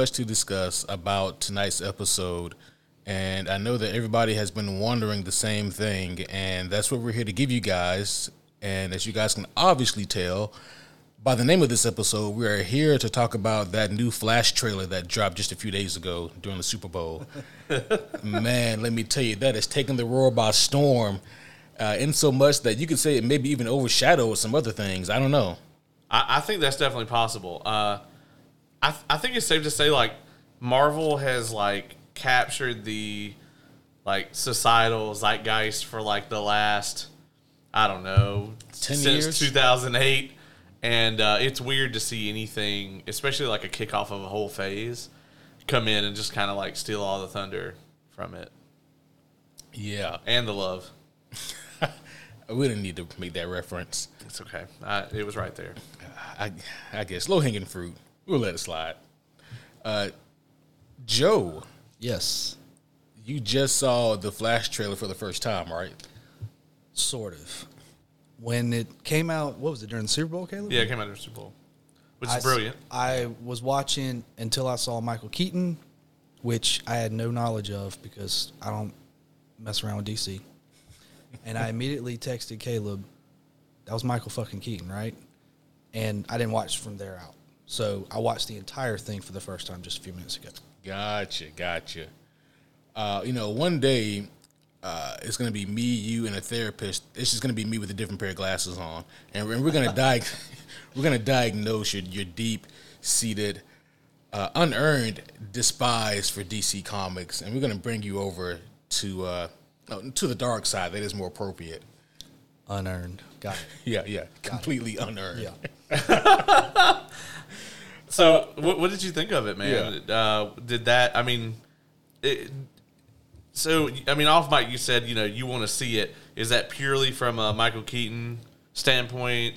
there is so much to discuss about tonight's episode. And I know that everybody has been wondering the same thing. And that's what we're here to give you guys. And as you guys can obviously tell by the name of this episode, we are here to talk about that new Flash trailer that dropped just a few days ago during the Super Bowl. Man, let me tell you, that is taking the world by storm. Uh, in so much that you could say it maybe even overshadowed some other things. I don't know. I, I think that's definitely possible. Uh, I I think it's safe to say like Marvel has like captured the like societal zeitgeist for like the last I don't know 10 since years? 2008, and uh, it's weird to see anything, especially like a kickoff of a whole phase, come in and just kind of like steal all the thunder from it Yeah, and the love. we didn't need to make that reference. It's okay. I, it was right there. I, I guess low hanging fruit. We'll let it slide. Uh, Joe, Yes, you just saw the Flash trailer for the first time, right? sort of. When it came out, what was it during the Super Bowl, Caleb? Yeah, it came out during the Super Bowl, which is brilliant. I was watching until I saw Michael Keaton, which I had no knowledge of because I don't mess around with DC. and I immediately texted Caleb, that was Michael fucking Keaton, right? And I didn't watch from there out. So I watched the entire thing for the first time just a few minutes ago. Gotcha, gotcha. Uh, you know, one day uh, it's gonna be me, you, and a therapist. It's just gonna be me with a different pair of glasses on, and we're, we're gonna diag- we're gonna diagnose your your deep seated, uh, unearned despise for DC Comics, and we're gonna bring you over to uh, to the dark side. That is more appropriate. Unearned. Got it. Yeah, yeah, completely unearned. Yeah. So, what, what did you think of it, man? Uh, did that? I mean, it, so I mean, off mic, you said you know you want to see it. Is that purely from a Michael Keaton standpoint,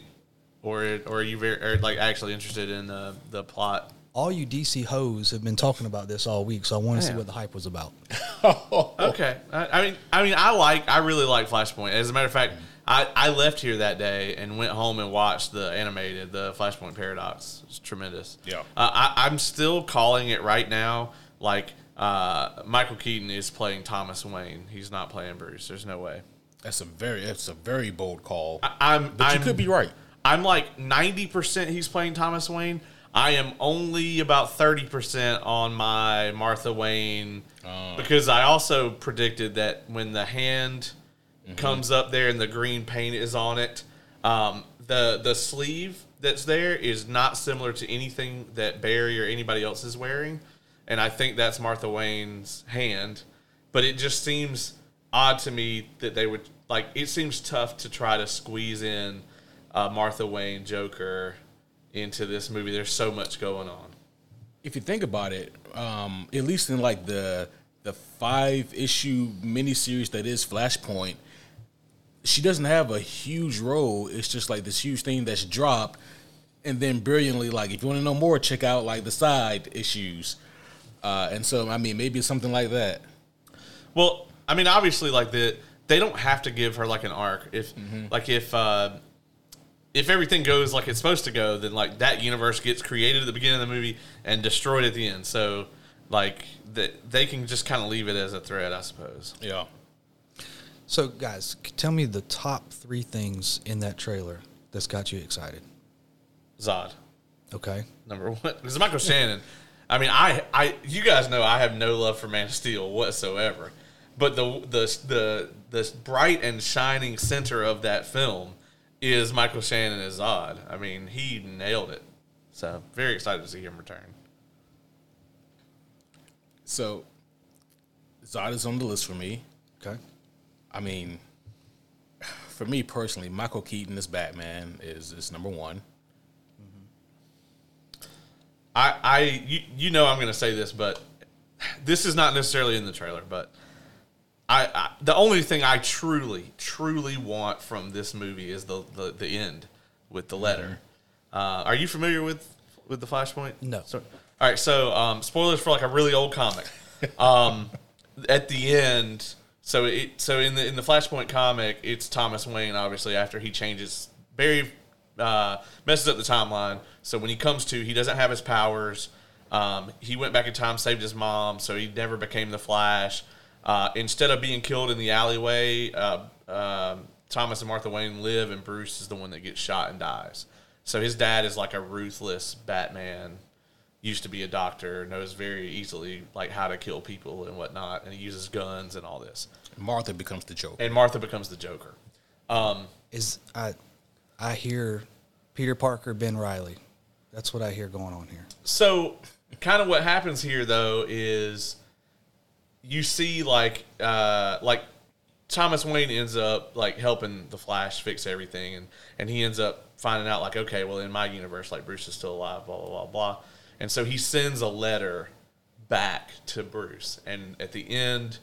or or are you very or like actually interested in the the plot? All you DC hoes have been talking about this all week, so I want to see what the hype was about. Okay, I, I mean, I mean, I like, I really like Flashpoint. As a matter of fact, I, I left here that day and went home and watched the animated, the Flashpoint Paradox. It's tremendous. Yeah. uh, I, I'm still calling it right now. Like uh, Michael Keaton is playing Thomas Wayne. He's not playing Bruce. There's no way. That's a very that's a very bold call, I'm, but I'm, you could be right. I'm like 90% he's playing Thomas Wayne. I am only about 30% on my Martha Wayne because I also predicted that when the hand comes up there and the green paint is on it, um, the the sleeve that's there is not similar to anything that Barry or anybody else is wearing. And I think that's Martha Wayne's hand. But it just seems odd to me that they would like it seems tough to try to squeeze in uh, Martha Wayne Joker into this movie. There's so much going on. if you think about it, um, at least in like the the five issue miniseries that is Flashpoint, she doesn't have a huge role. It's just like this huge thing that's dropped, and then brilliantly, like if you want to know more, check out like the side issues. Uh, and so, I mean, maybe it's something like that. Well, I mean, obviously, like the they don't have to give her like an arc. If like if uh, if everything goes like it's supposed to go, then like that universe gets created at the beginning of the movie and destroyed at the end. So like that they can just kind of leave it as a thread, I suppose. Yeah. So, guys, tell me the top three things in that trailer that's got you excited. Zod. Okay. number one This is Michael Shannon. I mean, I, I, you guys know I have no love for Man of Steel whatsoever, but the the the the bright and shining center of that film is Michael Shannon as Zod. I mean, he nailed it. So very excited to see him return. So, Zod is on the list for me. I mean, for me personally, Michael Keaton as Batman is is number one. I, I, you, you know, I'm going to say this, but this is not necessarily in the trailer. But I, I, the only thing I truly, truly want from this movie is the the, the end with the letter. Uh, are you familiar with with the Flashpoint? No. So, all right. So, um, spoilers for like a really old comic. Um, at the end, so it so in the in the Flashpoint comic, it's Thomas Wayne. Obviously, after he changes, Barry uh, messes up the timeline. So when he comes to, he doesn't have his powers. Um, he went back in time, saved his mom, so he never became the Flash. Uh, instead of being killed in the alleyway, uh, um Thomas and Martha Wayne live, and Bruce is the one that gets shot and dies. So his dad is like a ruthless Batman. Used to be a doctor, knows very easily like how to kill people and whatnot, and he uses guns and all this. Martha becomes the Joker, And Martha becomes the Joker. Um, Is I I hear Peter Parker, Ben Riley. That's what I hear going on here. So, kind of what happens here though is you see like uh, like Thomas Wayne ends up like helping the Flash fix everything, and and he ends up finding out like okay, well in my universe like Bruce is still alive, blah blah blah blah, and so he sends a letter back to Bruce, and at the end.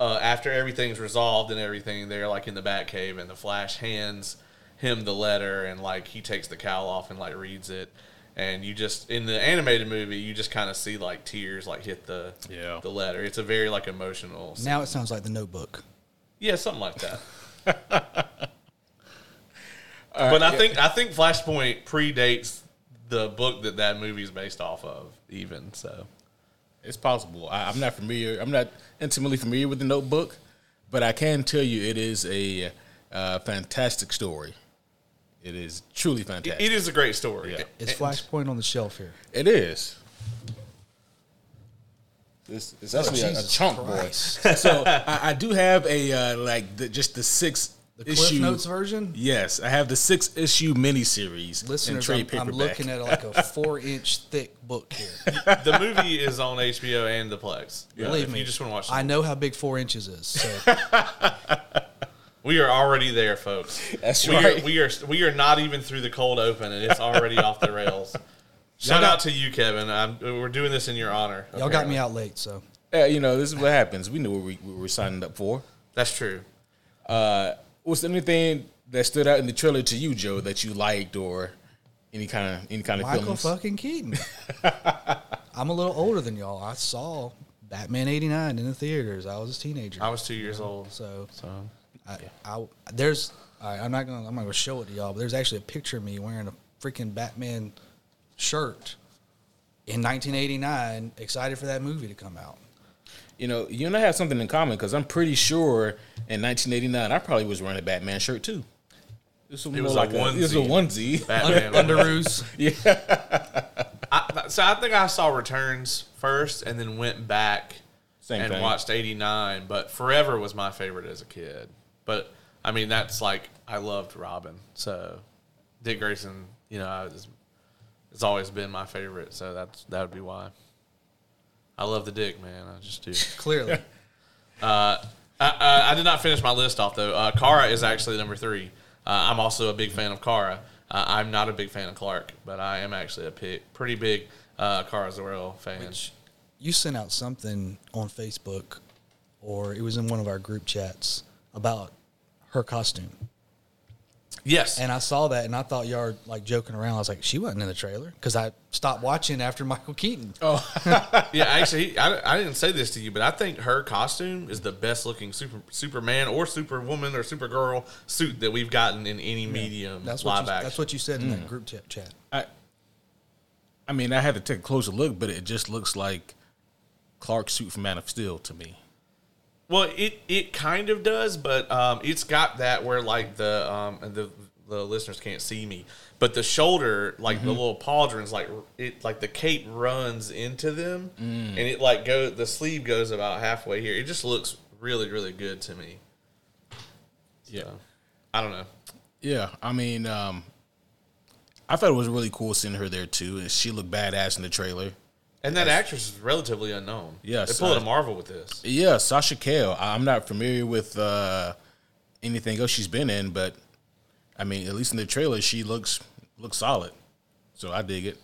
Uh, after everything's resolved and everything, they're like in the Batcave, and the Flash hands him the letter, and like he takes the cowl off and like reads it, and you just in the animated movie you just kind of see like tears like hit the Yeah. the letter. It's a very like emotional. scene. Now it sounds like the Notebook. Yeah, something like that. but I think I think Flashpoint predates the book that that movie is based off of, even so. It's possible. I, I'm not familiar. I'm not intimately familiar with the Notebook, but I can tell you it is a uh, fantastic story. It is truly fantastic. it is a great story. Yeah. Is And- Flashpoint on the shelf here? It is. It's, it's actually a, a chunk Christ. boy. So I, I do have a uh, like the, just the six The Cliff issue. Notes version? Yes, I have the six issue miniseries in Listeners, trade I'm, I'm looking at like a four inch thick book here. the movie is on HBO and the Plex. Believe if me, you just want to watch, the I know how big four inches is. So We are already there, folks. That's we right. Are, we are we are not even through the cold open, and it's already off the rails. Shout got- out to you, Kevin. I'm, we're doing this in your honor. y'all got me out late. So Yeah, you know this is what happens. We knew what we, we were signing up for. That's true. Uh, was there anything that stood out in the trailer to you, Joe, that you liked, or any kind of any kind of Michael feelings? fucking Keaton. I'm a little older than y'all. I saw Batman '89 in the theaters. I was a teenager. I was two years old. so So I, I there's all right, I'm not gonna I'm not gonna show it to y'all, but there's actually a picture of me wearing a freaking Batman shirt in 1989, excited for that movie to come out. You know, you and I have something in common because I'm pretty sure in 1989 I probably was wearing a Batman shirt too. This was, It more was a like a, it was a onesie. Batman. Underoos. I, so I think I saw Returns first, and then went back Same and thing. watched '89. But Forever was my favorite as a kid. But I mean, that's like I loved Robin. So Dick Grayson, you know, I was, it's always been my favorite. So that's that would be why. I love the Dick man. I just do. Clearly, I, I, I did not finish my list off though. Uh, Kara is actually number three. Uh, I'm also a big fan of Kara. Uh, I'm not a big fan of Clark, but I am actually a pi- pretty big uh, Kara Zor-El fan. you sent out something on Facebook, or it was in one of our group chats about her costume, yes, and I saw that, and I thought y'all were like joking around. I was like, she wasn't in the trailer because I stopped watching after Michael Keaton. Oh, yeah. Actually, I, I didn't say this to you, but I think her costume is the best looking super Superman or Superwoman or Supergirl suit that we've gotten in any medium That's what live you, action. that's what you said in that mm. group chat. chat. I, I mean, I had to take a closer look, but it just looks like Clark's suit from Man of Steel to me. Well, it it kind of does, but um, it's got that where like the um the the listeners can't see me, but the shoulder, like the little pauldrons, like it like the cape runs into them, and it like go the sleeve goes about halfway here. It just looks really really good to me. Yeah. So, I don't know. Yeah, I mean, um, I thought it was really cool seeing her there too, and she looked badass in the trailer. And that actress is relatively unknown. Yes, they pulled a Marvel with this. Yeah, Sasha Calle. I- I'm not familiar with uh, anything else she's been in, but I mean, at least in the trailer, she looks looks solid. So I dig it.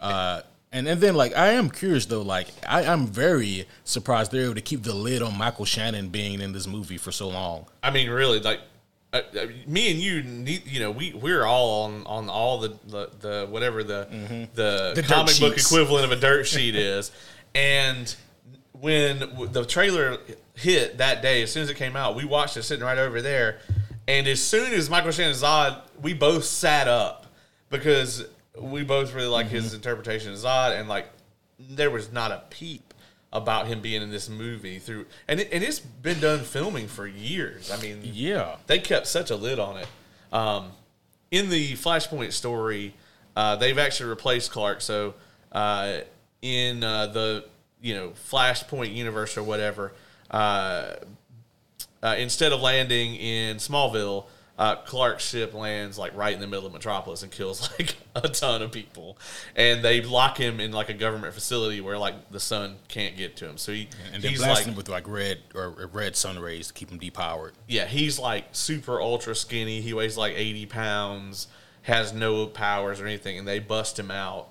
Uh, and and then like I am curious though, like I, I'm very surprised they're able to keep the lid on Michael Shannon being in this movie for so long. I mean, really, like uh, me and you, need, you know, we we're all on on all the the, the whatever the the, The comic book equivalent of a dirt sheet is, and when the trailer hit that day, as soon as it came out, we watched it sitting right over there, and as soon as Michael Shannon Zod, we both sat up. because we both really like his interpretation of Zod, and like there was not a peep about him being in this movie through, and it, and it's been done filming for years. I mean, Yeah. they kept such a lid on it. Um, in the Flashpoint story, uh, they've actually replaced Clark. So uh, in uh, the you know Flashpoint universe or whatever, uh, uh, instead of landing in Smallville, uh, Clark's ship lands like right in the middle of Metropolis and kills like a ton of people, and they lock him in like a government facility where like the sun can't get to him. So he And they're blasting like him with like red or red sun rays to keep him depowered. yeah, he's like super ultra skinny. He weighs like 80 pounds, has no powers or anything, and they bust him out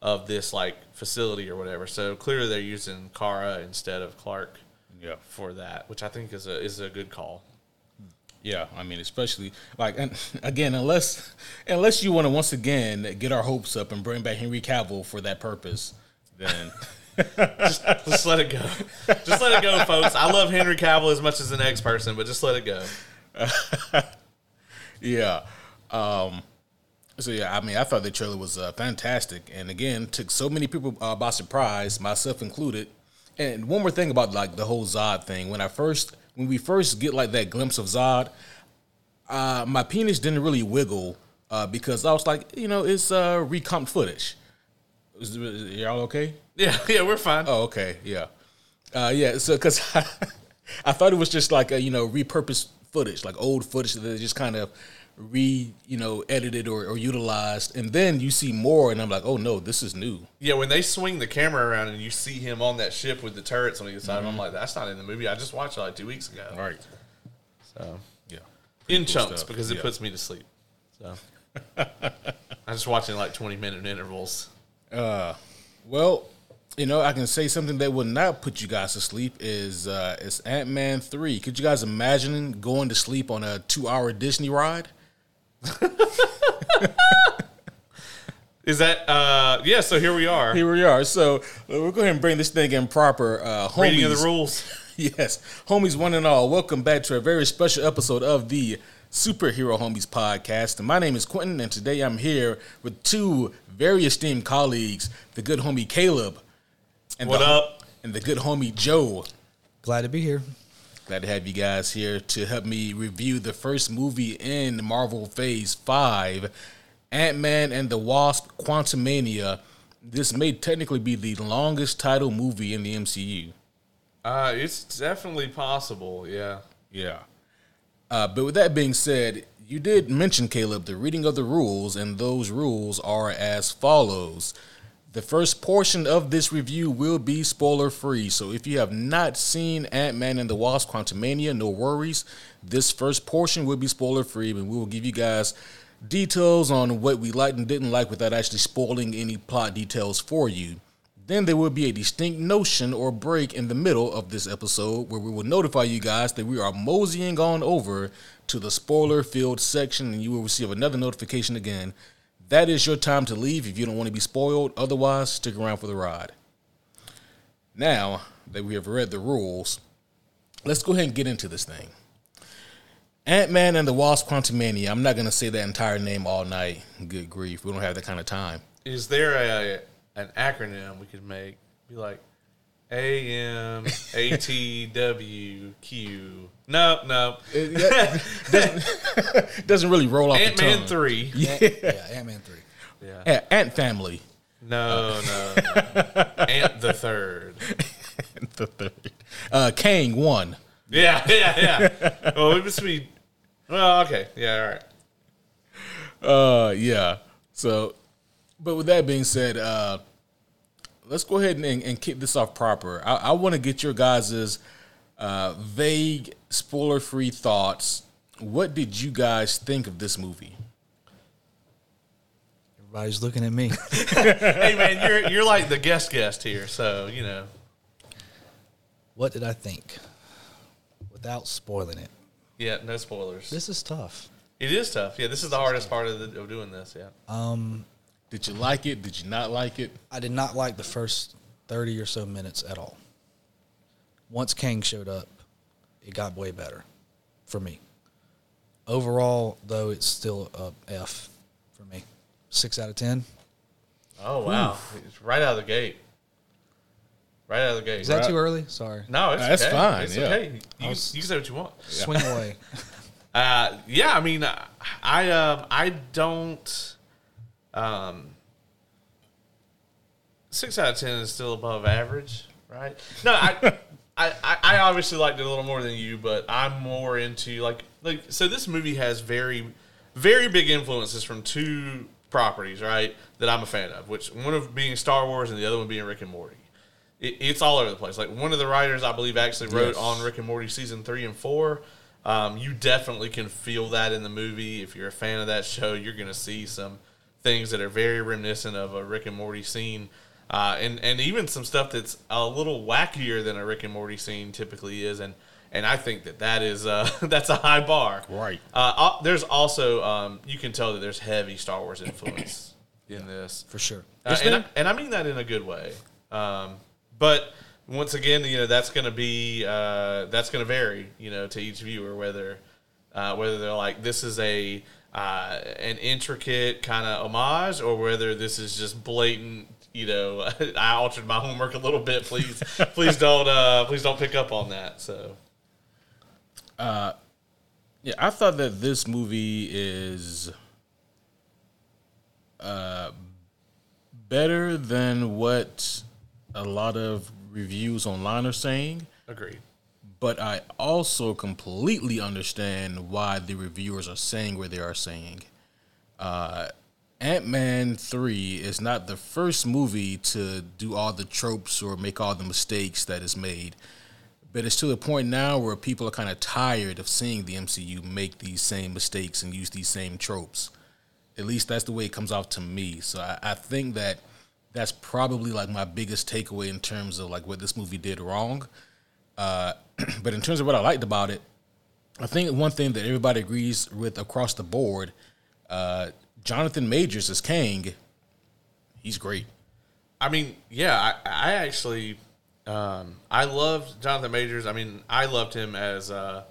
of this like facility or whatever. So clearly they're using Kara instead of Clark Yeah. for that, which I think is a is a good call. Yeah, I mean, especially like and again, unless unless you want to once again get our hopes up and bring back Henry Cavill for that purpose, then Just let it go. Just let it go, folks. I love Henry Cavill as much as the next person, but just let it go. yeah. Um, so yeah, I mean, I thought the trailer was uh, fantastic, and again, took so many people uh, by surprise, myself included. And one more thing about like the whole Zod thing, when I first when we first get like that glimpse of Zod, uh, my penis didn't really wiggle uh, because I was like, you know, it's uh, recomp footage. Is, is y'all okay? Yeah, yeah, we're fine. Oh, okay, yeah, uh, yeah. So, because I, I thought it was just like a you know repurposed footage, like old footage that they just kind of re you know edited or, or utilized, and then you see more, and I'm like, oh no, this is new. Yeah, when they swing the camera around and you see him on that ship with the turrets on either side, of him, I'm like, that's not in the movie. I just watched it like two weeks ago. right So yeah, in cool chunks stuff. because it Yeah. puts me to sleep. So I just watch it in like 20 minute intervals. Uh well, you know, I can say something that would not put you guys to sleep is uh, is Ant Man three. Could you guys imagine going to sleep on a two hour Disney ride? Is that uh yeah, so here we are. Here we are. So uh, we'll go ahead and bring this thing in proper. Uh, Reading of the rules. Yes, homies, one and all, welcome back to a very special episode of the Superhero Homies podcast. And my name is Quentin, and today I'm here with two very esteemed colleagues, the good homie Caleb, and What the, up? and the good homie Joe. Glad to be here. Glad to have you guys here to help me review the first movie in Marvel Phase 5, Ant Man and the Wasp Quantumania. This may technically be the longest title movie in the MCU. Uh it's definitely possible, yeah. Yeah. Uh, but with that being said, you did mention, Caleb, the reading of the rules, and those rules are as follows. The first portion of this review will be spoiler free. So if you have not seen Ant Man and the Wasp Quantumania, no worries. This first portion will be spoiler free, and we will give you guys details on what we liked and didn't like without actually spoiling any plot details for you. Then there will be a distinct notion or break in the middle of this episode where we will notify you guys that we are moseying on over to the spoiler filled section and you will receive another notification again. That is your time to leave if you don't want to be spoiled. Otherwise, stick around for the ride. Now that we have read the rules, let's go ahead and get into this thing. Ant Man and the Wasp Quantumania. I'm not going to say that entire name all night. Good grief. We don't have that kind of time. Is there a an acronym we could make? Be like A M A T W Q. No, no. It, doesn't really roll off Ant the Man tongue. three. Yeah, yeah Ant Man 3. Yeah. Yeah, Ant Family. No, no. no. Ant the third. the third. Uh, Kang one. Yeah, yeah, yeah. Well, it must be. Well, okay. Yeah, all right. Uh, yeah. So, but with that being said, uh, let's go ahead and, and kick this off proper. I, I want to get your guys' uh, vague, spoiler-free thoughts. What did you guys think of this movie? Everybody's looking at me. Hey, man, you're you're like the guest guest here, so you know. what did I think? Without spoiling it. Yeah, no spoilers. This is tough. It is tough. Yeah, this is the hardest part of, the, of doing this. Yeah. Um, Did you like it? Did you not like it? I did not like the first 30 or so minutes at all. Once Kang showed up, it got way better for me. Overall, though, it's still a F for me. Six out of ten. Oh wow! It's right out of the gate. Right out of the gate. Is that Right. too early? Sorry. no, it's That's okay. fine, It's yeah. okay. You, you, can say what you want. Swing away. Uh, yeah, I mean, I- I um, I don't. Um, six out of ten is still above average, right? No, I, I, I- obviously liked it a little more than you, but I'm more into like like so. This movie has very, very big influences from two properties, right? That I'm a fan of. Which one of being Star Wars and the other one being Rick and Morty. It, it's all over the place. Like one of the writers, I believe, actually wrote Yes. on Rick and Morty season three and four. Um, you definitely can feel that in the movie. If you're a fan of that show, you're going to see some things that are very reminiscent of a Rick and Morty scene, uh, and and even some stuff that's a little wackier than a Rick and Morty scene typically is. And and I think that that is uh, that's a high bar. Right. Uh, uh, there's also um, you can tell that there's heavy Star Wars influence in this. For sure. Uh, and, I, and I mean that in a good way. Um, but once again, you know that's going to be uh, that's going to vary, you know, to each viewer whether uh, whether they're like this is a uh, an intricate kind of homage or whether this is just blatant. You know, I altered my homework a little bit. Please, please don't, uh, please don't pick up on that. So, uh, Yeah, I thought that this movie is uh, better than what a lot of reviews online are saying, agreed. but I also completely understand why the reviewers are saying what they are saying. Uh, Ant Man 3 is not the first movie to do all the tropes or make all the mistakes that is made. But it's to the point now where people are kind of tired of seeing the MCU make these same mistakes and use these same tropes. At least that's the way it comes off to me. So I, I think that that's probably like my biggest takeaway in terms of like what this movie did wrong. Uh, but in terms of what I liked about it, I think one thing that everybody agrees with across the board, uh, Jonathan Majors as Kang, he's great. I mean, yeah, I, I actually, um, I loved Jonathan Majors. I mean, I loved him as uh,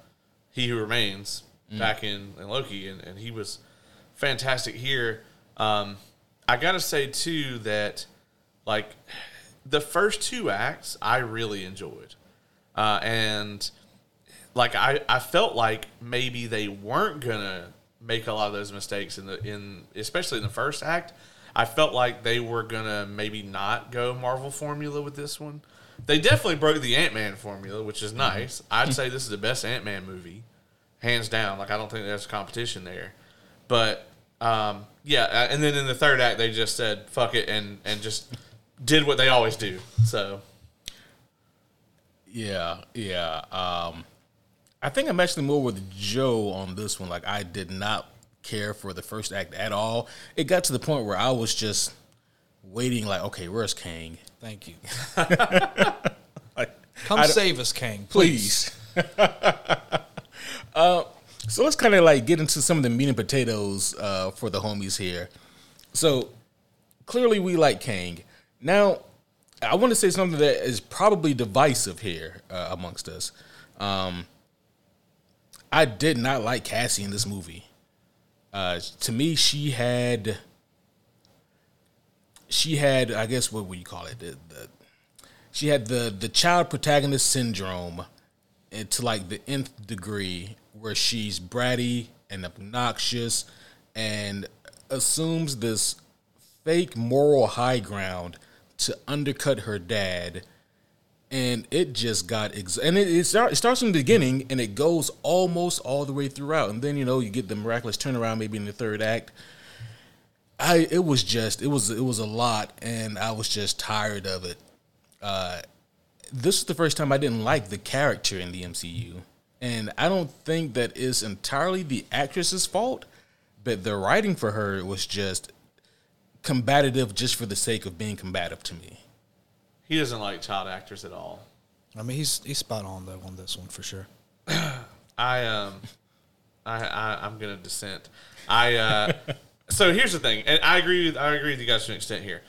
He Who Remains back in, in Loki, and, and he was fantastic here. Um, I gotta say too that, like, the first two acts I really enjoyed, uh, and like I, I felt like maybe they weren't gonna make a lot of those mistakes in the in especially in the first act. I felt like they were gonna maybe not go Marvel formula with this one. They definitely broke the Ant Man formula, which is nice. I'd say this is the best Ant Man movie, hands down. Like I don't think there's competition there. But um, yeah, uh, and then in the third act they just said fuck it and and just did what they always do. So Yeah, yeah. Um, I think I'm actually more with Joe on this one. Like, I did not care for the first act at all. It got to the point where I was just waiting, like, okay, where's Kang? Thank you. Like, Come save us, Kang. Please. please. uh, so let's kind of like get into some of the meat and potatoes uh, for the homies here. So clearly we like Kang. Now, I want to say something that is probably divisive here uh, amongst us. Um, I did not like Cassie in this movie. Uh, to me, she had, she had, I guess, what would you call it? The, the, she had the the child protagonist syndrome, to like the nth degree, where she's bratty and obnoxious, and assumes this fake moral high ground to undercut her dad and it just got ex- and it, it, start, it starts from the beginning and it goes almost all the way throughout. And then you know you get the miraculous turnaround maybe in the third act. I it was just it was it was a lot and i was just tired of it. Uh this is the first time i didn't like the character in the mcu and i don't think that is entirely the actress's fault but the writing for her was just combative just for the sake of being combative to me he doesn't like child actors at all. I mean, he's he's spot on though on this one for sure. I um, I, I I'm gonna dissent. I uh, so here's the thing, and I agree. With, I agree with you guys to an extent here.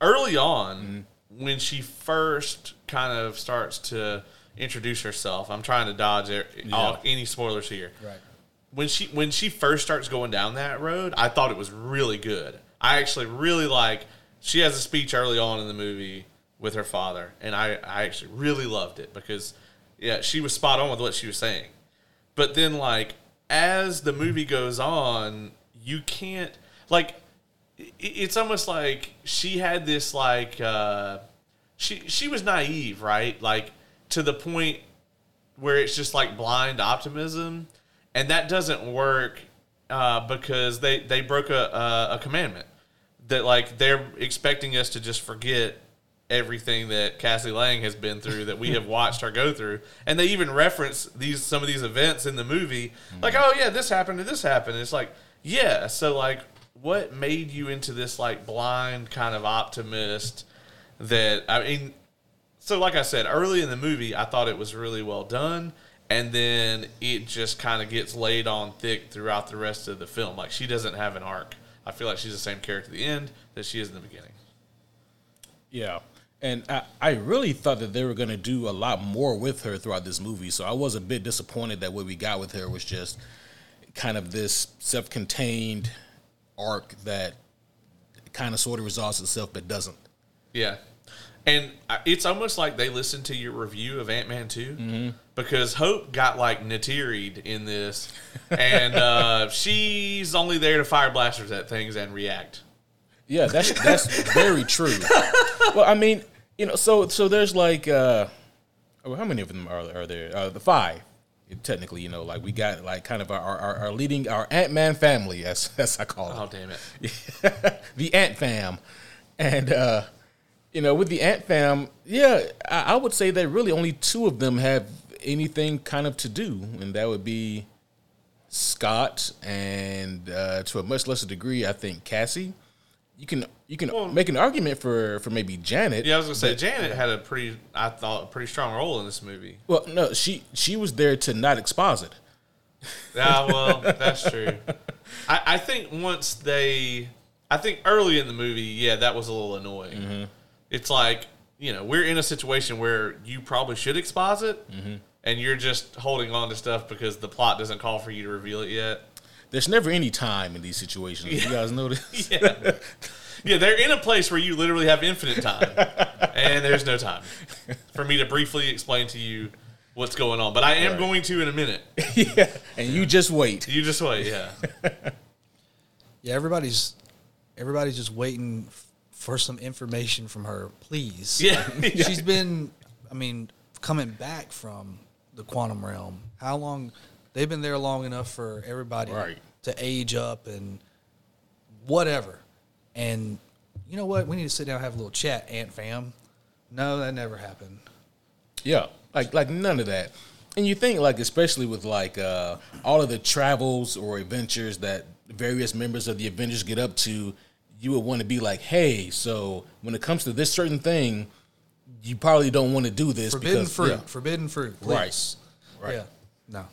Early on, when she first kind of starts to introduce herself, I'm trying to dodge er- all, any spoilers here. Right. When she when she first starts going down that road, I thought it was really good. I actually really like. She has a speech early on in the movie with her father, and I I actually really loved it because yeah, she was spot on with what she was saying. But then like as the movie goes on, you can't like it's almost like she had this like uh she she was naive, right? Like to the point where it's just like blind optimism, and that doesn't work uh, because they they broke a, a a commandment that like they're expecting us to just forget everything that Cassie Lang has been through that we have watched her go through, and they even reference these some of these events in the movie, like mm-hmm. oh yeah, this happened and this happened. It's like yeah, so like what made you into this like blind kind of optimist that I mean so like I said early in the movie, I thought it was really well done, and then it just kind of gets laid on thick throughout the rest of the film. Like she doesn't have an arc. I feel like she's the same character at the end that she is in the beginning. Yeah. And I, I really thought that they were going to do a lot more with her throughout this movie. So I was a bit disappointed that what we got with her was just kind of this self contained arc that kind of sort of resolves itself but doesn't. Yeah. And it's almost like they listened to your review of Ant Man 2 because Hope got like natiried in this, and uh, she's only there to fire blasters at things and react. Yeah, that's that's very true. Well, I mean, you know, so so there's like uh oh, how many of them are are there? Uh, the five. Technically, you know, like we got like kind of our our, our leading our Ant Man family, as as I call it. Oh damn it! the Ant Fam, and uh, you know, with the Ant Fam, yeah, I, I would say that really only two of them have anything kind of to do, and that would be Scott and uh, to a much lesser degree, I think Cassie. You can you can Well- make an argument for for maybe Janet. Yeah, I was gonna say but- Janet had a pretty, I thought, a pretty strong role in this movie. Well, no, she she was there to not expose it. Yeah, well, that's true. I, I think once they, I think early in the movie, yeah, that was a little annoying. Mm-hmm. It's like you know we're in a situation where you probably should exposit, mm-hmm. and you're just holding on to stuff because the plot doesn't call for you to reveal it yet. There's never any time in these situations. You guys notice? Yeah, yeah, they're in a place where you literally have infinite time, and there's no time for me to briefly explain to you what's going on. But I am Right. going to in a minute. yeah, and you just wait. You just wait. Yeah. Yeah, everybody's everybody's just waiting for some information from her. Please. Yeah. She's been, I mean, coming back from the quantum realm. How long? They've been there long enough for everybody Right. to age up and whatever. And you know what? We need to sit down and have a little chat, Ant Fam. No, that never happened. Yeah, like like none of that. And you think like especially with like uh, all of the travels or adventures that various members of the Avengers get up to, you would want to be like, hey, so when it comes to this certain thing, you probably don't want to do this Forbidden because fruit. yeah. Forbidden fruit. Right. Right. Yeah. No.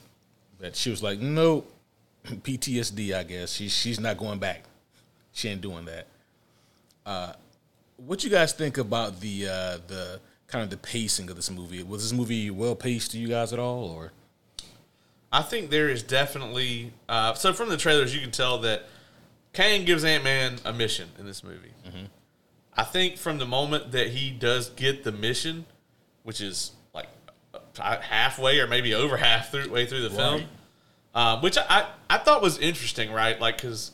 But she was like, nope, PTSD. I guess she's she's not going back. She ain't doing that. Uh, what you guys think about the uh, the kind of the pacing of this movie? Was this movie well paced to you guys at all, or? I think there is definitely uh, so from the trailers you can tell that Kang gives Ant Man a mission in this movie. I think from the moment that he does get the mission, which is halfway or maybe over half through way through the film, uh, which I, I thought was interesting, right? Like because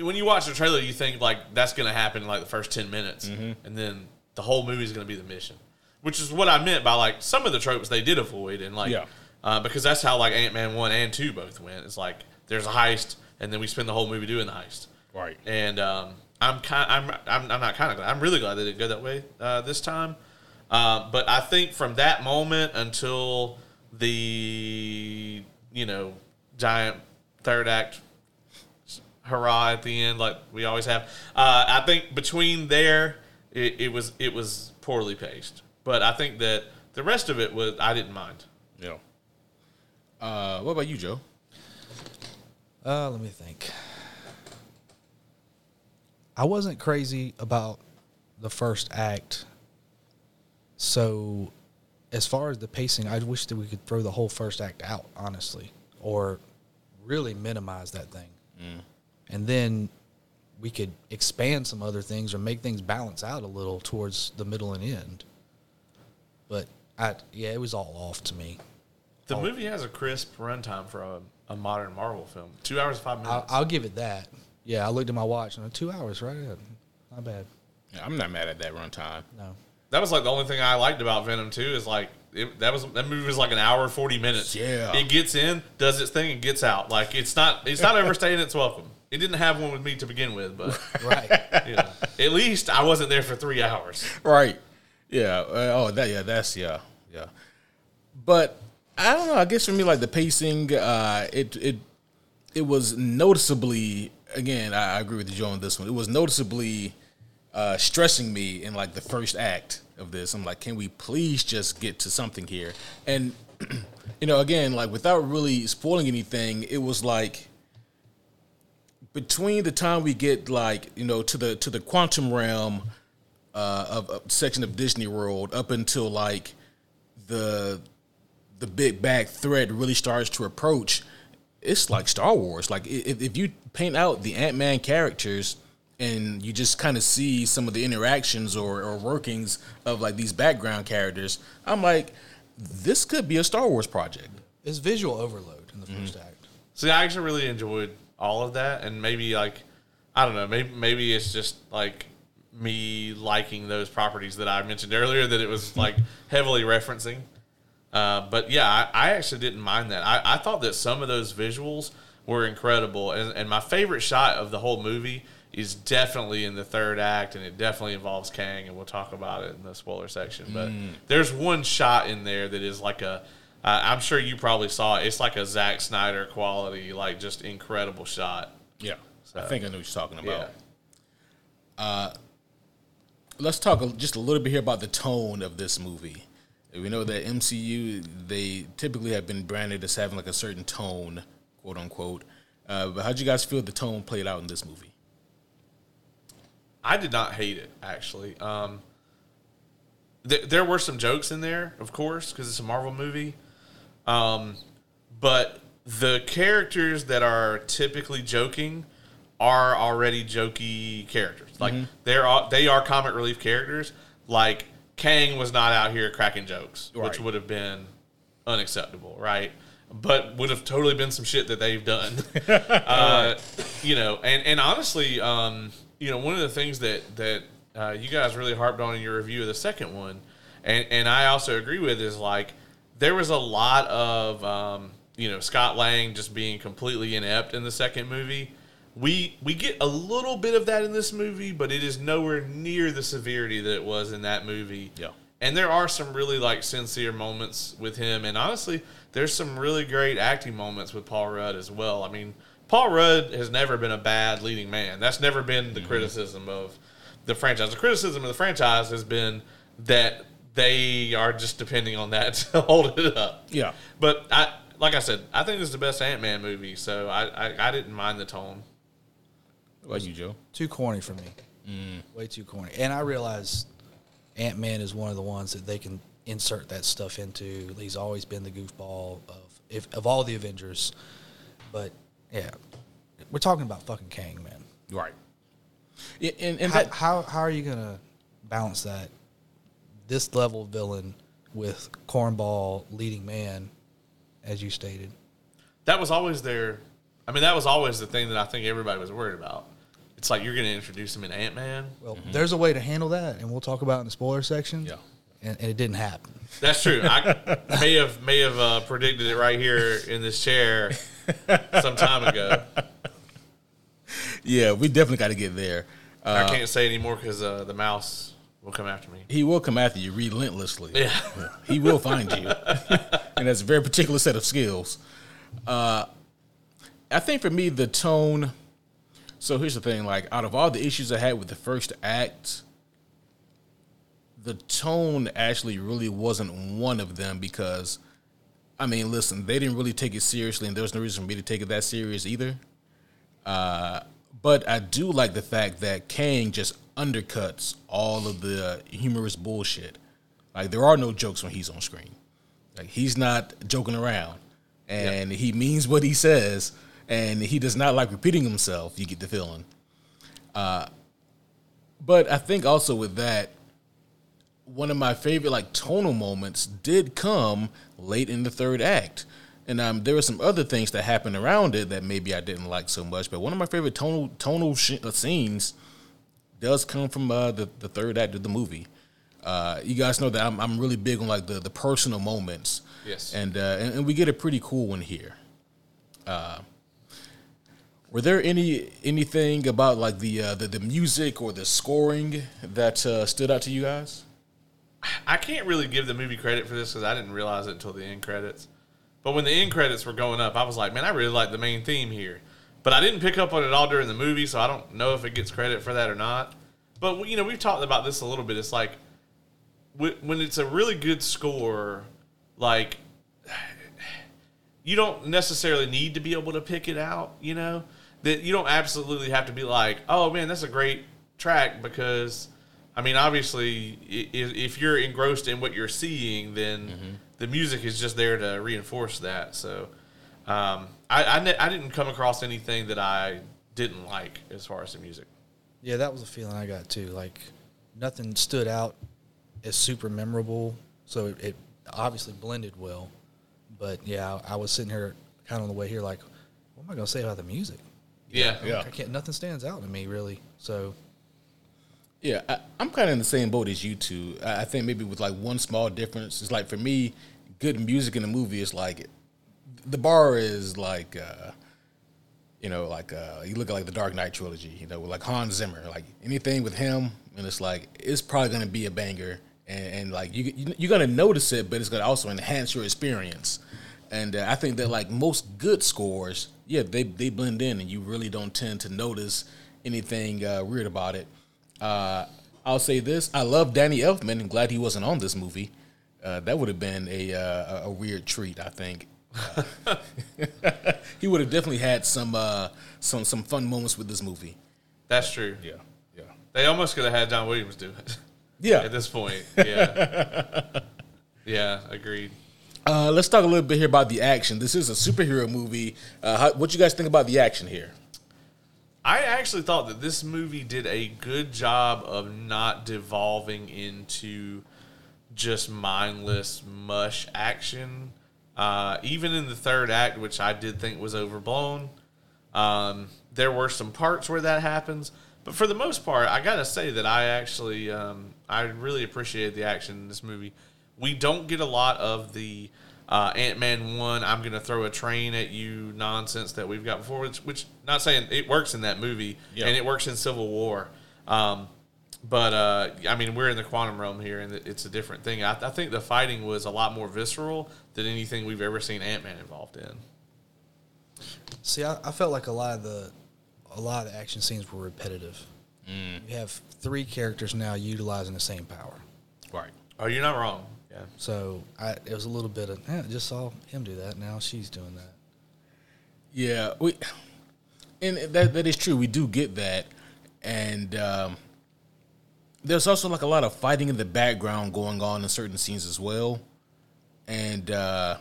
when you watch the trailer, you think like that's going to happen in like the first ten minutes, and then the whole movie is going to be the mission, which is what I meant by like some of the tropes they did avoid, and like Yeah. uh, because that's how like Ant Man one and two both went. It's like there's a heist, and then we spend the whole movie doing the heist. Right. And um, I'm kind, I'm, I'm, I'm not kind of glad. I'm really glad they didn't go that way uh, this time. Uh, but I think from that moment until the you know giant third act hurrah at the end, like we always have. Uh, I think between there, it, it was it was poorly paced. But I think that the rest of it was I didn't mind. Yeah. Uh, what about you, Joe? Uh, let me think. I wasn't crazy about the first act. So, as far as the pacing, I wish that we could throw the whole first act out, honestly, or really minimize that thing. Mm. And then we could expand some other things or make things balance out a little towards the middle and end. But I yeah, it was all off to me. The movie has a crisp runtime for a, a modern Marvel film. Two hours five I'll, minutes. I'll give it that. Yeah, I looked at my watch and two hours right ahead. Not bad. Yeah, I'm not mad at that runtime. No. That was like the only thing I liked about Venom too. Is like it, that was that movie was like an hour forty minutes. Yeah. it gets in, does its thing, and gets out. Like it's not it's not overstaying its welcome. It didn't have one with me to begin with, but Right. know, at least I wasn't there for three hours. Right. Yeah. Uh, oh, that. Yeah. That's yeah. Yeah. But I don't know. I guess for me, like the pacing, uh, it it it was noticeably. Again, I, I agree with you Joe on this one. It was noticeably uh, stressing me in like the first act of this. I'm like, can we please just get to something here? And you know, again, like without really spoiling anything, it was like between the time we get like you know to the to the quantum realm uh, of section of Disney World up until like the the big bad threat really starts to approach. It's like Star Wars. Like if, if you paint out the Ant Man characters and you just kind of see some of the interactions or, or workings of like these background characters, I'm like, this could be a Star Wars project. It's visual overload in the first act. See, I actually really enjoyed all of that, and maybe like I don't know, maybe maybe it's just like me liking those properties that I mentioned earlier that it was like heavily referencing. Uh, but yeah, I, I actually didn't mind that. I, I thought that some of those visuals were incredible, and, and my favorite shot of the whole movie is definitely in the third act, and it definitely involves Kang, and we'll talk about it in the spoiler section. But there's one shot in there that is like a, uh, I'm sure you probably saw it. It's like a Zack Snyder quality, like just incredible shot. Yeah, I think I know what you're talking about. Yeah. let's talk just a little bit here about the tone of this movie. We know that MCU they typically have been branded as having like a certain tone, quote unquote. Uh, but how'd you guys feel the tone played out in this movie? I did not hate it actually. Um, th- there were some jokes in there, of course, because it's a Marvel movie. Um, but the characters that are typically joking are already jokey characters. Like they're all, they are comic relief characters. Like Kang was not out here cracking jokes, which would have been unacceptable, right? But would have totally been some shit that they've done. uh, you know, and and honestly, um, you know, one of the things that that uh, you guys really harped on in your review of the second one, and and I also agree with is like there was a lot of um, you know Scott Lang just being completely inept in the second movie. We we get a little bit of that in this movie, but it is nowhere near the severity that it was in that movie. Yeah. And there are some really like sincere moments with him, and honestly, there's some really great acting moments with Paul Rudd as well. I mean, Paul Rudd has never been a bad leading man. That's never been the mm-hmm. criticism of the franchise. The criticism of the franchise has been that they are just depending on that to hold it up. Yeah. But I, like I said, I think this is the best Ant Man movie, so I, I, I didn't mind the tone. What about you, Joe? Too corny for me. Mm. Way too corny. And I realize Ant Man is one of the ones that they can insert that stuff into. He's always been the goofball of if, of all the Avengers. But yeah, we're talking about fucking Kang, man. Right. Yeah, and, and How, that how how are you gonna balance that? This level villain with cornball leading man, as you stated. That was always their. I mean, that was always the thing that I think everybody was worried about. It's like you're going to introduce him in Ant Man. Well, there's a way to handle that, and we'll talk about it in the spoiler section. Yeah. and, and it didn't happen. That's true. I may have may have uh, predicted it right here in this chair some time ago. yeah, we definitely got to get there. I Uh, can't say anymore because uh, the mouse will come after me. he will come after you relentlessly. Yeah. he will find you, and that's a very particular set of skills. Uh, I think for me, the tone. So here's the thing: like, out of all the issues I had with the first act, the tone actually really wasn't one of them because, I mean, listen, they didn't really take it seriously, and there was no reason for me to take it that serious either. Uh, but I do like the fact that Kang just undercuts all of the humorous bullshit. Like there are no jokes when he's on screen. Like he's not joking around, and he means what he says, and he does not like repeating himself. You get the feeling. Uh, but I think also with that, one of my favorite like tonal moments did come late in the third act. And um, there were some other things that happened around it that maybe I didn't like so much. But one of my favorite tonal tonal sh- uh, scenes does come from uh, the the third act of the movie. Uh, you guys know that I'm, I'm really big on like the, the personal moments. Yes. And, uh, and and we get a pretty cool one here. Uh, were there any anything about like the uh, the, the music or the scoring that uh, stood out to you guys? I can't really give the movie credit for this because I didn't realize it until the end credits. But when the end credits were going up, I was like, man, I really like the main theme here. But I didn't pick up on it all during the movie, so I don't know if it gets credit for that or not. But you know, we've talked about this a little bit. It's like when it's a really good score, like you don't necessarily need to be able to pick it out. You know that you don't absolutely have to be like, oh man, that's a great track because. I mean, obviously, i- i- if you're engrossed in what you're seeing, then the music is just there to reinforce that. So, um, I I, ne- I didn't come across anything that I didn't like as far as the music. Yeah, that was a feeling I got too. Like nothing stood out as super memorable, so it, it obviously blended well. But yeah, I, I was sitting here kind of on the way here, like, what am I going to say about the music? Yeah, Yeah. I can't. Nothing stands out to me really. So Yeah, I, I'm kind of in the same boat as you two. I, I think maybe with like one small difference. It's like for me, good music in a movie is like the bar is like uh, you know like uh, you look at like the Dark Knight trilogy. You know, like Hans Zimmer, like anything with him, and it's like it's probably gonna be a banger, and, and like you you- you're gonna notice it, but it's gonna also enhance your experience. And uh, I think that like most good scores, yeah, they they blend in, and you really don't tend to notice anything uh, weird about it. Uh, I'll say this: I love Danny Elfman, and glad he wasn't on this movie. Uh, that would have been a uh, a- a weird treat, I think. Uh, he would have definitely had some uh, some some fun moments with this movie. that's true. Yeah, yeah, They almost could have had John Williams do it yeah. at this point. Yeah, yeah, agreed. Uh, let's talk a little bit here about the action. This is a superhero movie. Uh, how, what you guys think about the action here? I actually thought that this movie did a good job of not devolving into just mindless mush action. Uh, even in the third act, which I did think was overblown, um, there were some parts where that happens. But for the most part, I gotta say that I actually um, I really appreciated the action in this movie. We don't get a lot of the uh, Ant Man one. I'm gonna throw a train at you nonsense that we've got before. Which, which not saying it works in that movie Yeah. and it works in Civil War. Um, but uh, I mean, we're in the quantum realm here, and it's a different thing. I, I think the fighting was a lot more visceral than anything we've ever seen Ant Man involved in. see, I, I felt like a lot of the a lot of the action scenes were repetitive. You have three characters now utilizing the same power. Right. Oh, you're not wrong. Yeah. So I, it was a little bit of eh, I just saw him do that. Now she's doing that. Yeah, we, and that that is true. We do get that, and um, there's also like a lot of fighting in the background going on in certain scenes as well, and uh,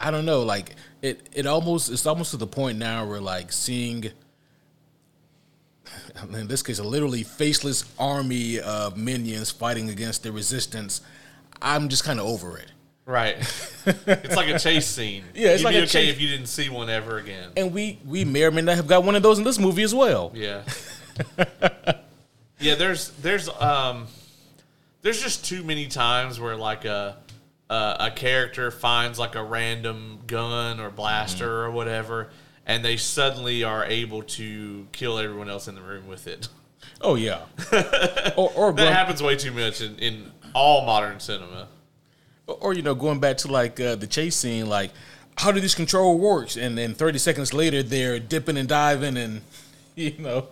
I don't know, like it it almost it's almost to the point now where like seeing. In this case, a literally faceless army of minions fighting against the resistance. I'm just kind of over it. Right. it's like a chase scene. Yeah, it's You'd like be a okay chase- if you didn't see one ever again. And we we may or may not have got one of those in this movie as well. Yeah. yeah, there's there's um there's just too many times where like a a, a character finds like a random gun or blaster or whatever and they suddenly are able to kill everyone else in the room with it. Oh yeah. or or, That happens way too much in, in all modern cinema. or you know going back to like uh, the chase scene, like how do these control works? And then 30 seconds later, they're dipping and diving, and you know.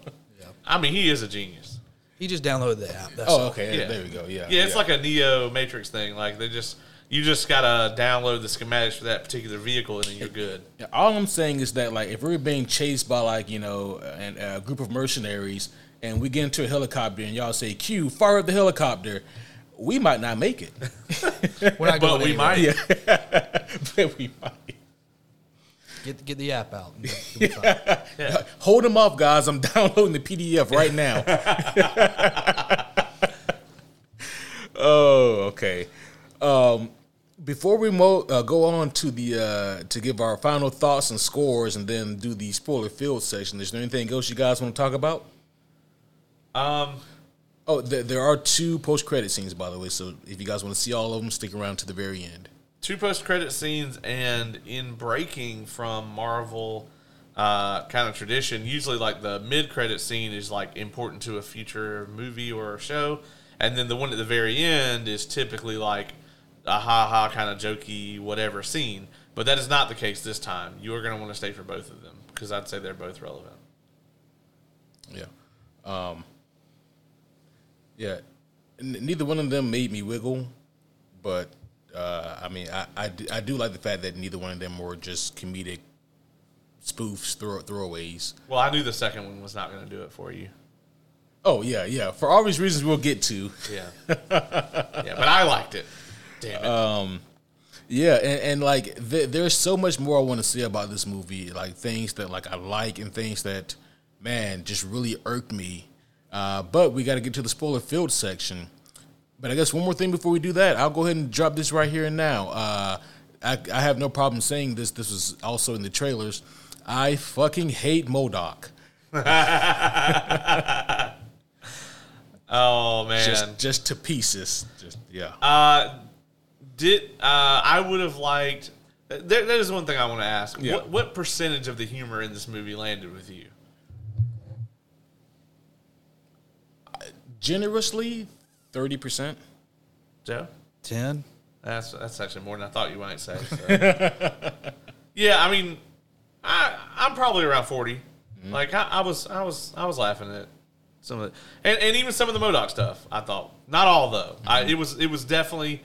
I mean, he is a genius. He just downloaded the app. That's Oh okay, Yeah. there we go. Yeah, Yeah, it's like a Neo Matrix thing. Like they just you just gotta download the schematics for that particular vehicle and then you're good. Yeah, All I'm saying is that like if we're being chased by like you know an, a group of mercenaries, and we get into a helicopter, and y'all say "Q, fire up the helicopter," we might not make it. We're not But going we anywhere. might. but we might. Get get the app out. You'll be fine. Hold them off, guys. I'm downloading the PDF right now. oh, okay. Um, before we mo- uh, go on to the uh, to give our final thoughts and scores, and then do the spoiler field section, is there anything else you guys want to talk about? Um, Oh, there, there are two post credit scenes, by the way. So if you guys want to see all of them, stick around to the very end. two post credit scenes, and in breaking from Marvel uh, kind of tradition, usually like the mid credit scene is like important to a future movie or a show, and then the one at the very end is typically like a ha ha kind of jokey whatever scene. But that is not the case this time. You are going to want to stay for both of them because I'd say they're both relevant. Yeah. Um, yeah. N- neither one of them made me wiggle, but uh, I mean, I, I, do, I do like the fact that neither one of them were just comedic spoofs, throw, throwaways. Well, I knew the second one was not going to do it for you. Oh, yeah, yeah. For these reasons we'll get to. Yeah, yeah, but I liked it. Damn it. Um, Yeah, and, and like th- there's so much more I want to say about this movie, like things that like I like and things that man just really irked me. Uh, but we got to get to the spoiler filled section. But I guess one more thing before we do that, I'll go ahead and drop this right here and now. Uh, I, I have no problem saying this. This was also in the trailers. I fucking hate MODOK. oh man, Just just to pieces. Just yeah. Uh, did uh, I would have liked? There, that is one thing I want to ask. Yeah. What, what percentage of the humor in this movie landed with you? Generously, thirty percent. Joe, Ten. that's that's actually more than I thought you might say. so. yeah, I mean, I I'm probably around 40 Like I, I was I was I was laughing at some of it, and, and even some of the MODOK stuff. I thought not all though. I, it was it was definitely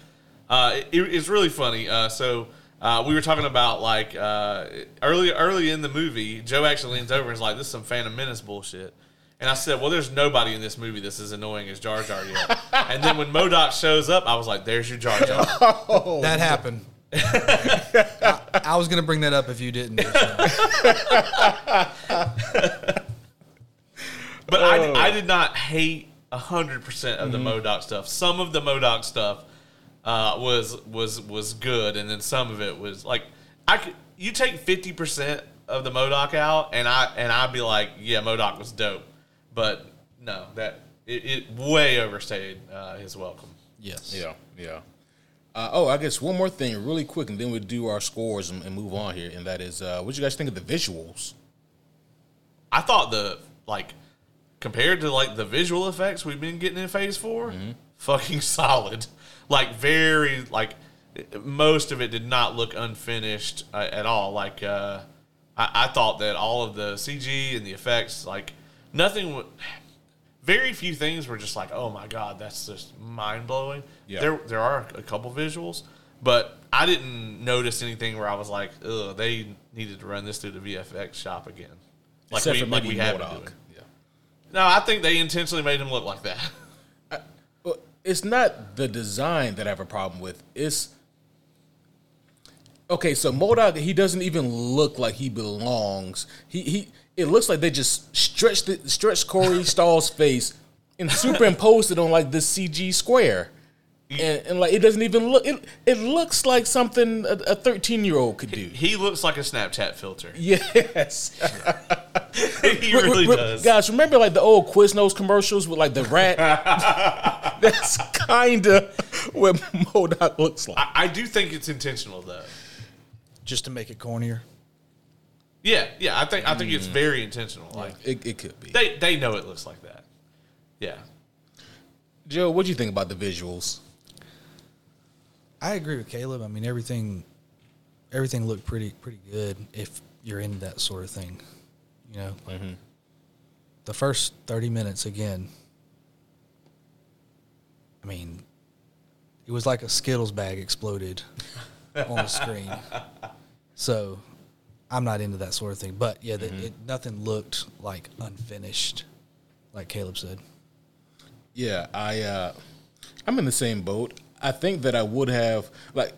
uh, it, it's really funny. Uh, so. Uh, we were talking about like uh, early early in the movie. Joe actually leans over and is like, "This is some Phantom Menace bullshit." And I said, "Well, there's nobody in this movie that's as annoying as Jar Jar yet." and then when MODOK shows up, I was like, "There's your Jar Jar." that happened. I, I was gonna bring that up if you didn't. so. But I, I did not hate hundred percent of the MODOK stuff. Some of the MODOK stuff uh, was was was good, and then some of it was like I could. You take fifty percent of the MODOK out, and I and I'd be like, yeah, MODOK was dope. But no, that it, it way overstayed uh, his welcome. Yes. Yeah, yeah. Uh, oh, I guess one more thing, really quick, and then we'll do our scores and, and move on here. And that is, uh, what you guys think of the visuals? I thought the like compared to like the visual effects we've been getting in Phase 4 fucking solid. Like very like most of it did not look unfinished uh, at all. Like uh, I, I thought that all of the CG and the effects, like nothing. W- very few things were just like, oh my god, that's just mind blowing. Yeah. There there are a couple visuals, but I didn't notice anything where I was like, ugh, they needed to run this through the VFX shop again. Like Except we, for like we have MODOK. doing. Yeah. No, I think they intentionally made him look like that. Well, it's not the design that I have a problem with. It's okay. So MODOK, he doesn't even look like he belongs. He he. It looks like they just stretched the, stretched Corey Stoll's face and superimposed it on like this CG square. And, and like it doesn't even look it. It looks like something a thirteen year old could do. He looks like a Snapchat filter. Yes, he really Re- re- does. Guys, remember like the old Quiznos commercials with like the rat? That's kind of what MODOK looks like. I, I do think it's intentional though. Just to make it cornier. Yeah, yeah. I think I think it's mm. very intentional. Like It, it could be. they they know it looks like that. Yeah. Joe, what do you think about the visuals? I agree with Caleb. I mean, everything, everything looked pretty pretty good if you're into that sort of thing. You know, like mm-hmm. the first thirty minutes again. I mean, it was like a Skittles bag exploded on the screen. So, I'm not into that sort of thing. But yeah, the, it, nothing looked like unfinished, like Caleb said. Yeah, I uh I'm in the same boat. I think that I would have like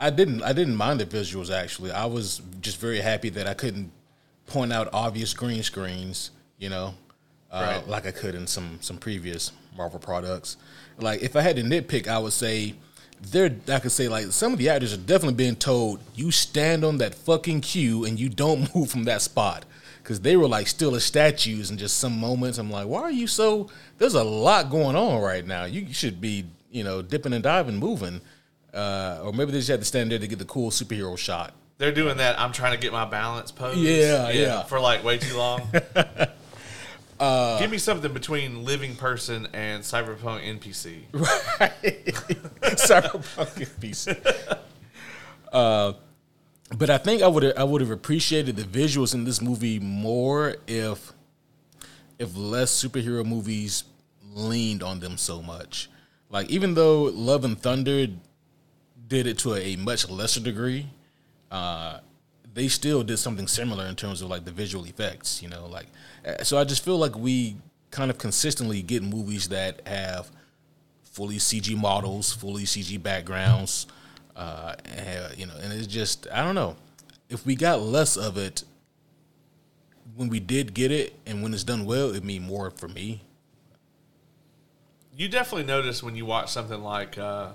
I didn't I didn't mind the visuals actually. I was just very happy that I couldn't point out obvious green screens, you know, uh, Right. like I could in some some previous Marvel products. Like if I had to nitpick, I would say they're I could say like some of the actors are definitely being told you stand on that fucking queue and you don't move from that spot because they were like still as statues and just some moments I'm like why are you so there's a lot going on right now you should be you know dipping and diving moving uh, or maybe they just had to stand there to get the cool superhero shot They're doing that. I'm trying to get my balance pose. Yeah, yeah. For like way too long. Uh, Give me something between living person and cyberpunk NPC. Right. cyberpunk NPC. Uh, but I think I would I would have appreciated the visuals in this movie more if if less superhero movies leaned on them so much. Like even though Love and Thunder did it to a, much lesser degree, uh, they still did something similar in terms of like the visual effects. You know, like so I just feel like we kind of consistently get movies that have fully CG models, fully CG backgrounds. Uh, and, you know, and it's just I don't know if we got less of it when we did get it, and when it's done well, it mean more for me. You definitely notice when you watch something like, uh,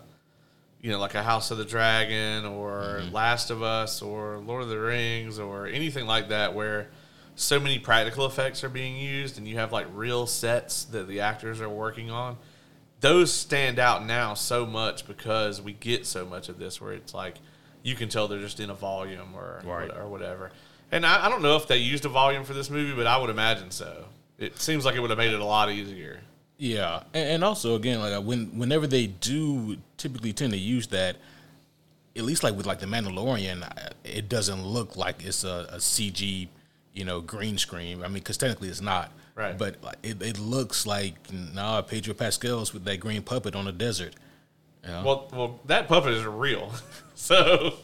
you know, like a House of the Dragon or Last of Us or Lord of the Rings or anything like that, where so many practical effects are being used and you have like real sets that the actors are working on. Those stand out now so much because we get so much of this where it's like you can tell they're just in a volume or Right. or whatever. And I, I don't know if they used a volume for this movie, but I would imagine so. It seems like it would have made it a lot easier. Yeah, and, and also again, like when whenever they do typically tend to use that, at least like with like the Mandalorian, it doesn't look like it's a, a CG, you know, green screen. I mean, because technically it's not. Right. But it, it looks like nah, Pedro Pascal's with that green puppet on a desert. Yeah. Well, well, that puppet is real, so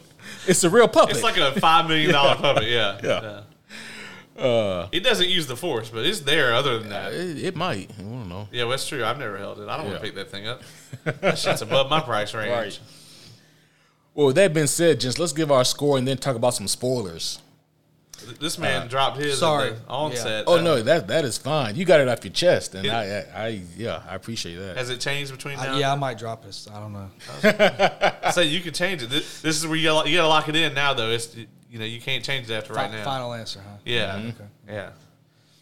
it's a real puppet. it's like a five million dollar puppet. Yeah, Yeah. Uh, It doesn't use the force, but it's there. Other than that, it, it might. I don't know. yeah, well, that's true. I've never held it. I don't want to pick that thing up. That shit's above my price range. Right. Well, with that being said, just let's give our score and then talk about some spoilers. This man dropped his sorry. at the onset. Oh Uh, no, that that is fine. You got it off your chest, and I, I, I yeah, I appreciate that. Has it changed between now? I, and yeah, I might drop this. I don't know. I say you can change it. This, this is where you gotta, you gotta lock it in now, though. It's you know you can't change it after right now. Final answer, huh? Yeah, Okay. yeah,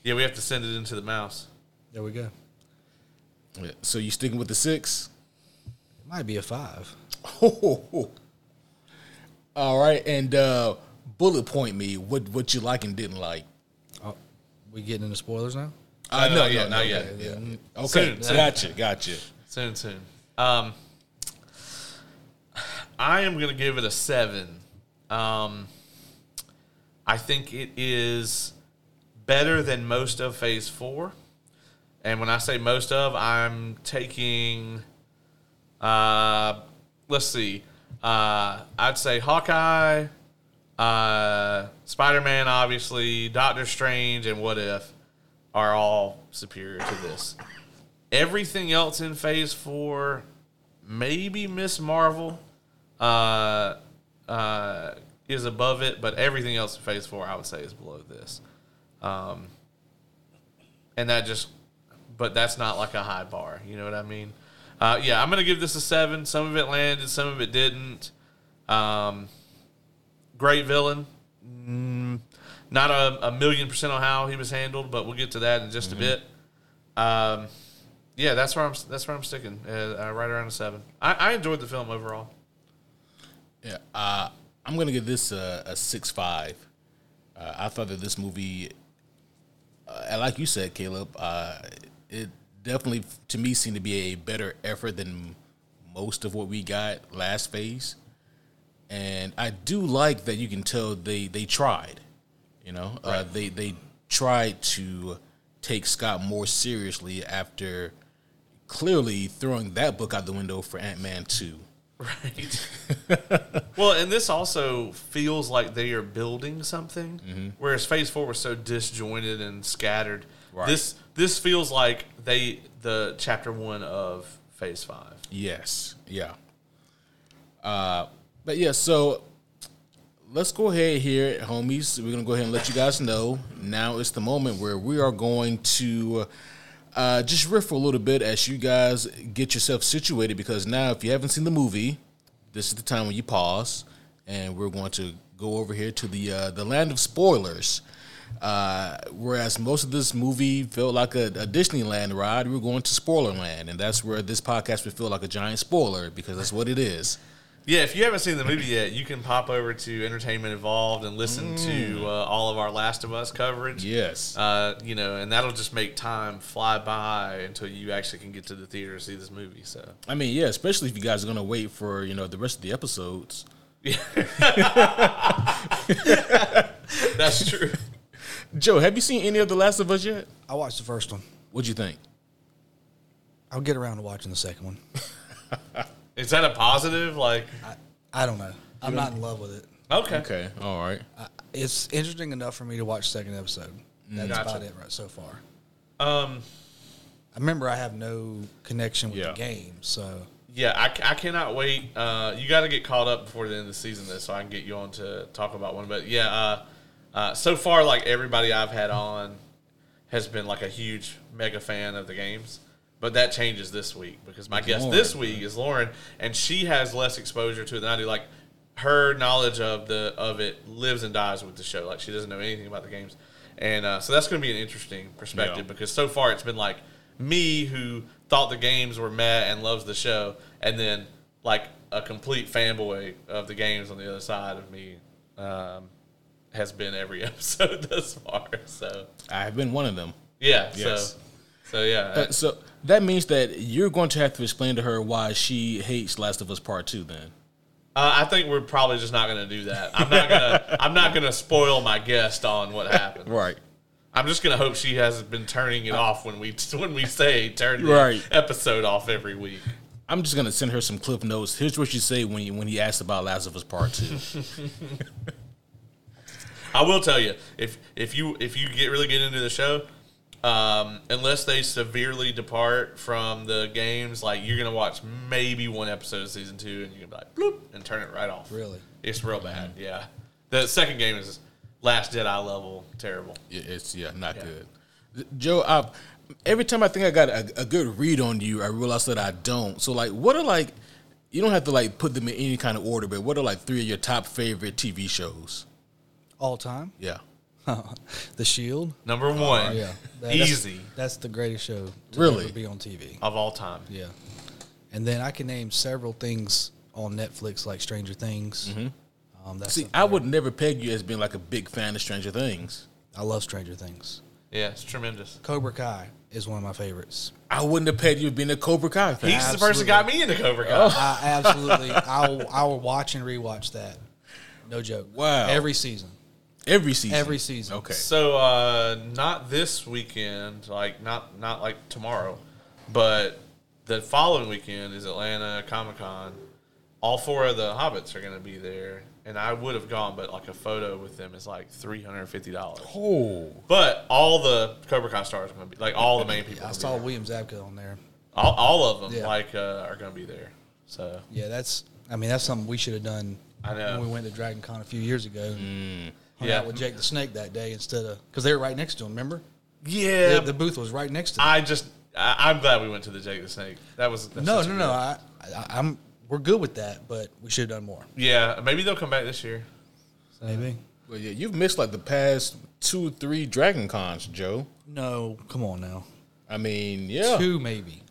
yeah. We have to send it into the mouse. There we go. Yeah. So you sticking with the six? It might be a five. Oh. All right, and uh, bullet point me what what you like and didn't like. Oh, we getting into spoilers now? Uh, no, no, not yet, no, not yet. yeah, yeah. Okay, Soon, soon. gotcha, gotcha. Soon, soon. Um, I am gonna give it a seven. Um, I think it is better than most of Phase Four, and when I say most of, I'm taking. Uh, let's see. Uh, I'd say Hawkeye, uh, Spider Man, obviously, Doctor Strange, and What If are all superior to this. Everything else in Phase Four, maybe Miss Marvel, uh, uh, is above it, but everything else in Phase Four, I would say, is below this. Um, and that just, but that's not like a high bar. You know what I mean? Uh, yeah, I'm gonna give this a seven. Some of it landed, some of it didn't. Um, great villain. Mm, not a, a million percent on how he was handled, but we'll get to that in just a bit. Um, yeah, that's where I'm. That's where I'm sticking. Uh, uh, right around a seven. I, I enjoyed the film overall. Yeah, uh, I'm gonna give this a, a six five. Uh, I thought that this movie, uh, like you said, Caleb, uh, it definitely to me seemed to be a better effort than most of what we got last phase. And I do like that you can tell they they tried. You know, uh, they they tried to take Scott more seriously after clearly throwing that book out the window for Ant Man two. Right. well, and this also feels like they are building something, whereas Phase Four was so disjointed and scattered. Right. This this feels like they the chapter one of Phase Five. Yes, yeah. Uh, But yeah, so let's go ahead here, homies. We're gonna go ahead and let you guys know. Now it's the moment where we are going to uh, just riff for a little bit as you guys get yourself situated. Because now, if you haven't seen the movie, this is the time when you pause, and we're going to go over here to the uh, the land of spoilers. Uh, whereas most of this movie felt like a, a Disneyland ride, we are going to spoiler land, and that's where this podcast would feel like a giant spoiler because that's what it is. Yeah, if you haven't seen the movie yet, you can pop over to Entertainment Involved and listen to uh, all of our Last of Us coverage. Yes. Uh, you know, and that'll just make time fly by until you actually can get to the theater to see this movie. So, I mean, yeah, especially if you guys are gonna wait for you know the rest of the episodes. Yeah. that's true. Joe, have you seen any of The Last of Us yet? I watched the first one. What'd you think? I'll get around to watching the second one. Is that a positive? Like, I, I don't know. I'm not in love with it. okay. Okay, all right. I, it's interesting enough for me to watch the second episode. That's Gotcha. about it right so far. Um, I remember I have no connection with Yeah. the game, so yeah, I, I cannot wait. Uh, you got to get caught up before the end of the season, though, so I can get you on to talk about one. But yeah, uh, uh, so far, like everybody I've had on has been like a huge mega fan of the games. But that changes this week because my guest Lauren. this week is Lauren, and she has less exposure to it than I do. Like her knowledge of the of it lives and dies with the show. Like she doesn't know anything about the games, and uh, so that's going to be an interesting perspective Yeah. because so far it's been like me who thought the games were meh and loves the show, and then like a complete fanboy of the games on the other side of me um, has been every episode thus far. So I have been one of them. yeah, Yes. so so yeah. Uh, so that means that you're going to have to explain to her why she hates Last of Us Part Two. Then. Uh, I think we're probably just not going to do that. I'm not gonna. I'm not gonna spoil my guest on what happened. Right. I'm just gonna hope she hasn't been turning it off when we when we say turn the Right. episode off every week. I'm just gonna send her some clip notes. Here's what you say when you, when he asked about Last of Us Part Two. I will tell you if if you if you get really get into the show, um, unless they severely depart from the games, like you're gonna watch maybe one episode of season two and you're gonna be like bloop and turn it right off. really. It's real bad. Yeah, the second game is Last Jedi level terrible. Yeah, it's yeah, not Yeah. good. Joe, I, every time I think I got a, a good read on you, I realize that I don't. So like, what are like? You don't have to like put them in any kind of order, but what are like three of your top favorite TV shows? All time. Yeah, the Shield. Number one, Oh, yeah. That- that's- easy That's the greatest show to Really? ever be on TV. of all time. Yeah. And then I can name several things on Netflix like Stranger Things. Um, that's see, I would never peg you as being like a big fan of Stranger Things. I love Stranger Things. Yeah, it's tremendous. Cobra Kai is one of my favorites. I wouldn't have pegged you as being a Cobra Kai fan. He's the person who got me into Cobra Kai. I absolutely, I will, I will watch and rewatch that. No joke. Wow. Every season. Every season. Every season. Okay. So uh, not this weekend, like not not like tomorrow, but the following weekend is Atlanta Comic Con. All four of the Hobbits are going to be there, and I would have gone, but like a photo with them is like three hundred and fifty dollars. Oh, But all the Cobra Kai stars are going to be like all the main people. I saw be William Zabka on there. there. all, all of them Yeah. like uh, are going to be there. So Yeah, that's. I mean, that's something we should have done. I know. when we went to Dragon Con a few years ago. And hung Yeah. out with Jake the Snake that day instead of because they were right next to him. Remember, yeah, the, the booth was right next to. Them. I just I, I'm glad we went to the Jake the Snake. That was that's no, no, no. I, I, I'm. We're good with that, but we should have done more. Yeah, maybe they'll come back this year. Maybe. well, yeah, you've missed like the past two, three Dragon Cons, Joe. No, come on now. I mean, yeah. Two maybe.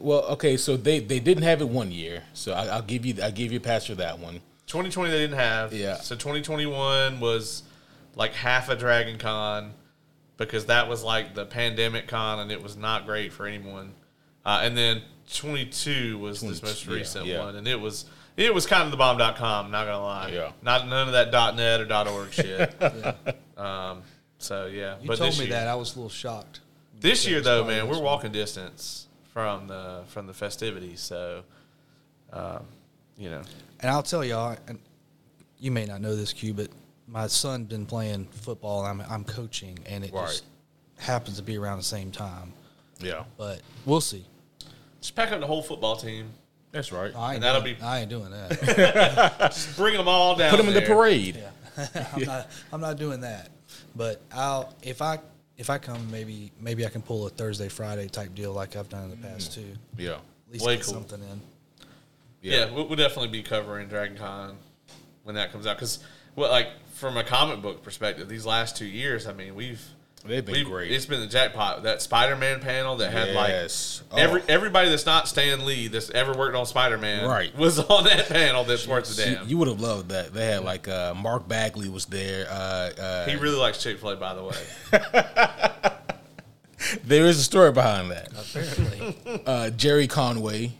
Well, okay, so they they didn't have it one year, so I, I'll give you I give you a pass for that one. 2020 they didn't have. Yeah. So 2021 was like half a Dragon Con because that was like the pandemic con and it was not great for anyone. Uh, and then 22 was this most recent yeah. one and it was it was kind of the bomb.com, not gonna lie. Yeah. Not none of that .net or .org shit. Um, so yeah, You but told me year, that I was a little shocked. this year though, man, we're one. walking distance from the from the festivities. So, um, you know, And I'll tell y'all, and you may not know this, Q, but my son's been playing football. I'm I'm coaching, and it Right. just happens to be around the same time. Yeah. But we'll see. just pack up the whole football team. That's right. I ain't And that'll doing, be- I ain't doing that. Bring them all down. Put him in the there. parade. I'm not. I'm not doing that. But I'll if I if I come maybe maybe I can pull a Thursday Friday type deal like I've done in the past mm. too. Yeah. At least Way get cool. something in. Yeah, we'll, we'll definitely be covering Dragon Con when that comes out. Because, well, like from a comic book perspective, these last two years, I mean, we've They've been we've- great. It's been the jackpot. That Spider Man panel that had Yes. like every Oh. everybody that's not Stan Lee that's ever worked on Spider Man Right. was on that panel. That's worth the You- damn. You would have loved that. They had like uh, Mark Bagley was there. Uh, uh, he really likes Chick Fil A, by the way. there is a story behind that. Apparently, Uh, Gerry Conway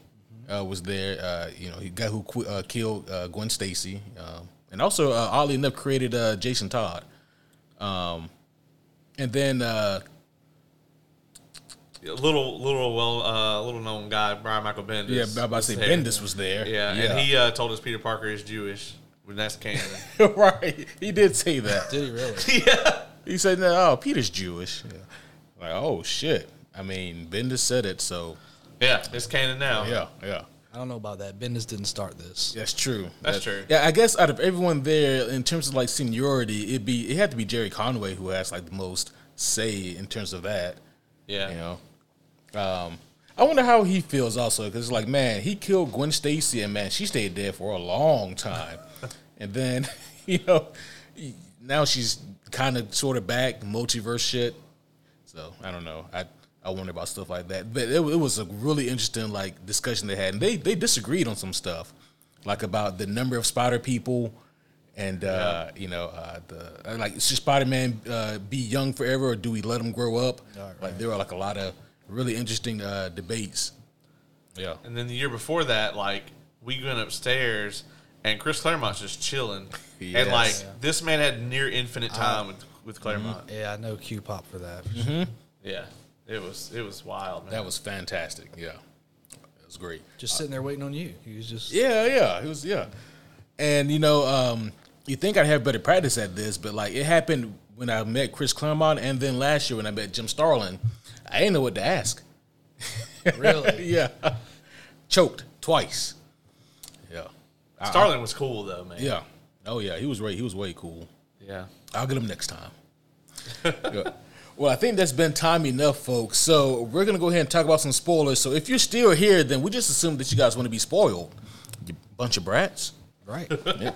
uh, was there. Uh, you know, he guy who qu- uh, killed uh, Gwen Stacy, um, and also uh, oddly enough created uh, Jason Todd. Um, and then uh, A little, little, well, uh, little known guy, Brian Michael Bendis. yeah, I was about to say there. Bendis was there. Yeah, and he uh, told us Peter Parker is Jewish. When that's canon. right, he did say that. did he really? yeah. He said, "No, oh, Peter's Jewish." Yeah. Like, oh shit. I mean, Bendis said it, so Yeah, it's canon now. yeah, yeah. I don't know about that. Bendis didn't start this. That's true. That's That- true. Yeah, I guess out of everyone there, in terms of like seniority, it'd be it had to be Gerry Conway who has like the most say in terms of that. Yeah. You know, um, I wonder how he feels also because it's like man, he killed Gwen Stacy and man, she stayed dead for a long time, and then you know now she's kind of sort of back multiverse shit. So I don't know. I I wonder about stuff like that. But it, it was a really interesting like discussion they had, and they they disagreed on some stuff, like about the number of Spider people, and uh, you know uh, the uh, like should Spider Man uh, be young forever or do we let him grow up? Right, Like there were like a lot of really interesting uh, debates. Yeah. And then the year before that, like we went upstairs and Chris Claremont's just chilling, and like Yeah. this man had near infinite time with with Claremont. Yeah, I know Q pop for that. Yeah, it was it was wild. Man. That was fantastic. Yeah. It was great. Just sitting there waiting on you. He was just Yeah, yeah, He was yeah. And you know, um, you think I'd have better practice at this, but like it happened when I met Chris Claremont, and then last year when I met Jim Starlin, I didn't know what to ask. really. yeah, choked twice. Yeah, Starlin was cool though, man. yeah. Oh yeah, he was way he was way cool. yeah. I'll get him next time. Yeah. Well, I think that's been time enough, folks. So we're gonna go ahead and talk about some spoilers. So if you're still here, then we just assume that you guys want to be spoiled. You bunch of brats. Right. Yeah.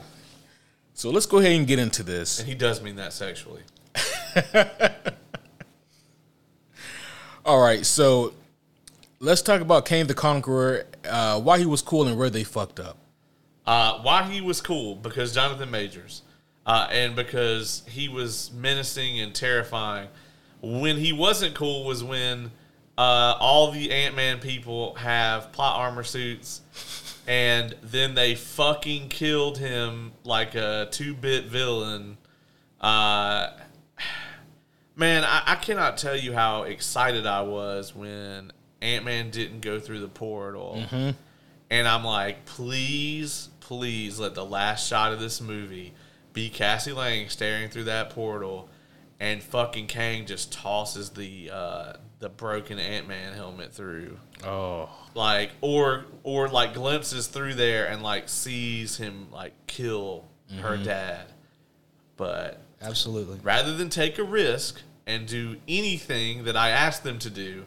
So let's go ahead and get into this. And he does mean that sexually. All right, so let's talk about Kang the Conqueror, uh, why he was cool and where they fucked up. Uh, why he was cool because Jonathan Majors, uh, and because he was menacing and terrifying. When he wasn't cool was when uh, all the Ant Man people have plot armor suits, and then they fucking killed him like a two bit villain. Uh, man, I, I cannot tell you how excited I was when Ant Man didn't go through the portal. And I'm like, please, please let the last shot of this movie be Cassie Lang staring through that portal, and fucking Kang just tosses the uh, the broken Ant Man helmet through, Oh, like, or or like glimpses through there and like sees him like kill her dad, but Absolutely. rather than take a risk and do anything that I asked them to do,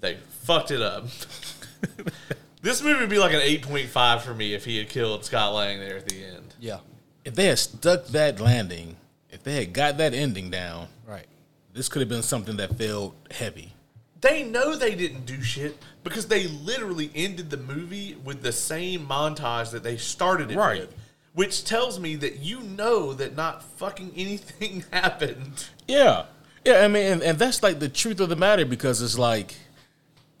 they fucked it up. this movie would be like an 8.5 for me if he had killed Scott Lang there at the end. Yeah. if they had stuck that landing, if they had got that ending down, Right. this could have been something that felt heavy. They know they didn't do shit because they literally ended the movie with the same montage that they started it Right. with. Which tells me that you know that not fucking anything happened. Yeah, yeah. I mean, and, and that's like the truth of the matter because it's like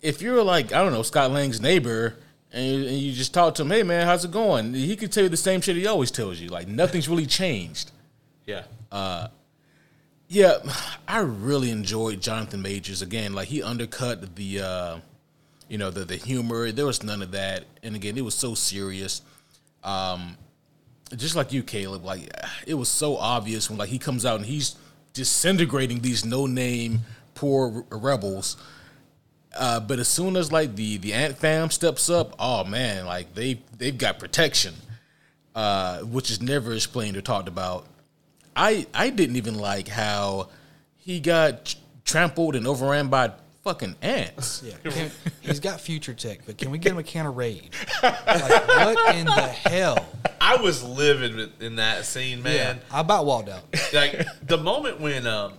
if you're like I don't know Scott Lang's neighbor. And you, and you just talk to him, hey man, how's it going? He could tell you the same shit he always tells you. Like nothing's really changed. Yeah. Yeah, I really enjoyed Jonathan Majors again. Like he undercut the, uh, you know, the the humor. There was none of that, and again, it was so serious. Um, just like you, Caleb. Like it was so obvious when like he comes out and he's disintegrating these no name poor rebels. Uh, but as soon as like the the Ant Fam steps up, oh man, like they they've got protection, uh, which is never explained or talked about. I I didn't even like how he got trampled and overran by fucking ants. Yeah, can, he's got future tech, but can we get him a can of Raid? Like, what in the hell? I was livid in that scene, man. Yeah, I about walled out. Like the moment when um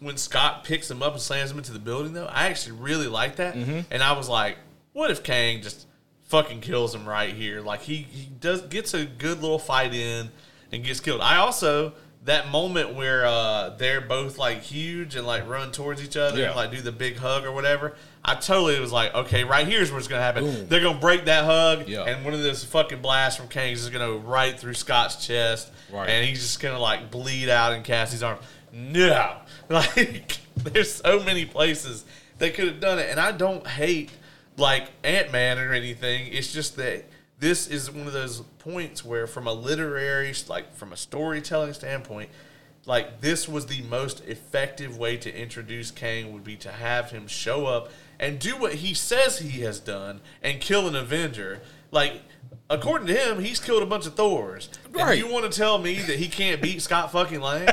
when Scott picks him up and slams him into the building, though, I actually really like that, Mm-hmm. and I was like, what if Kang just fucking kills him right here? Like he he does gets a good little fight in and gets killed. I also. That moment where uh, they're both like huge and like run towards each other Yeah. and like do the big hug or whatever, I totally was like, okay, right here's what's gonna happen. Boom. They're gonna break that hug, Yeah. and one of those fucking blasts from Kang's is gonna right through Scott's chest, Right. and he's just gonna like bleed out in Cassie's arm. No, like there's so many places they could have done it, and I don't hate like Ant Man or anything. It's just that this is one of those points where, from a literary, like from a storytelling standpoint, like this was the most effective way to introduce Kang would be to have him show up and do what he says he has done and kill an Avenger. Like according to him, he's killed a bunch of Thors. Right. And you want to tell me that he can't beat Scott fucking Lang?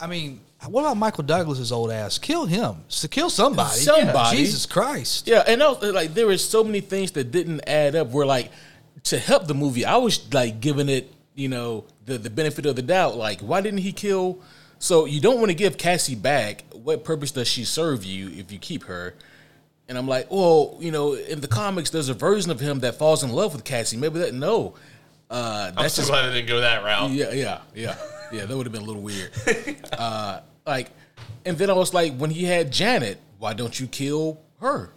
I mean, what about Michael Douglas's old ass? Kill him. So kill somebody. Somebody. Jesus Christ. Yeah, and also, like there were so many things that didn't add up. Where like to help the movie, I was like giving it, you know, the the benefit of the doubt. Like, why didn't he kill? So you don't want to give Cassie back. What purpose does she serve you if you keep her? And I'm like, well, you know, in the comics, there's a version of him that falls in love with Cassie. Maybe that no, uh, I'm that's so just glad I didn't go that route. yeah, yeah, yeah, yeah. That would have been a little weird. Uh, like, and then I was like, when he had Janet, why don't you kill her?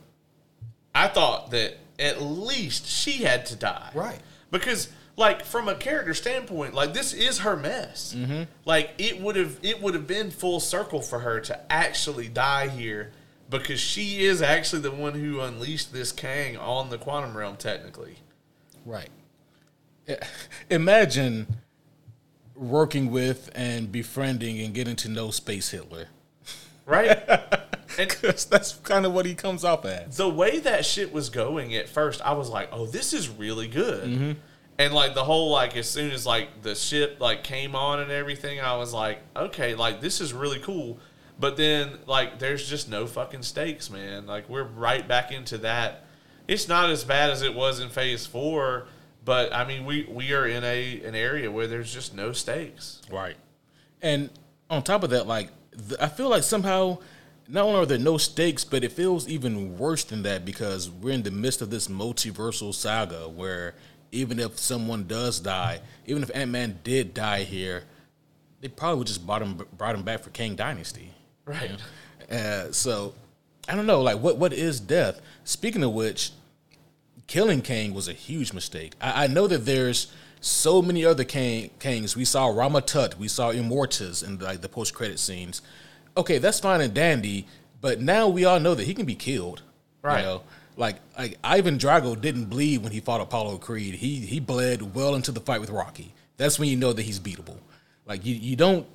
I thought that at least she had to die. Right. Because like from a character standpoint, like this is her mess. Mm-hmm. Like it would have it would have been full circle for her to actually die here because she is actually the one who unleashed this Kang on the quantum realm technically. Right. Imagine working with and befriending and getting to know Space Hitler. Right? Because that's kind of what he comes off as. the way that shit was going at first, I was like, "Oh, this is really good." Mm-hmm. And like the whole like as soon as like the ship like came on and everything, I was like, "Okay, like this is really cool." But then like there's just no fucking stakes, man. Like we're right back into that. It's not as bad as it was in Phase Four, but I mean we we are in a an area where there's just no stakes. Right. And on top of that, like I feel like somehow not only are there no stakes, but it feels even worse than that because we're in the midst of this multiversal saga where even if someone does die, even if Ant Man did die here, they probably would just brought him brought him back for Kang Dynasty. Right. Uh, so I don't know, like what what is death? Speaking of which, killing Kang was a huge mistake. I, I know that there's so many other Kang, Kangs. We saw Rama Tut, we saw Immortus in like the post credit scenes. Okay, that's fine and dandy, but now we all know that he can be killed. Right. You know? Like like Ivan Drago didn't bleed when he fought Apollo Creed. He he bled well into the fight with Rocky. That's when you know that he's beatable. Like you you don't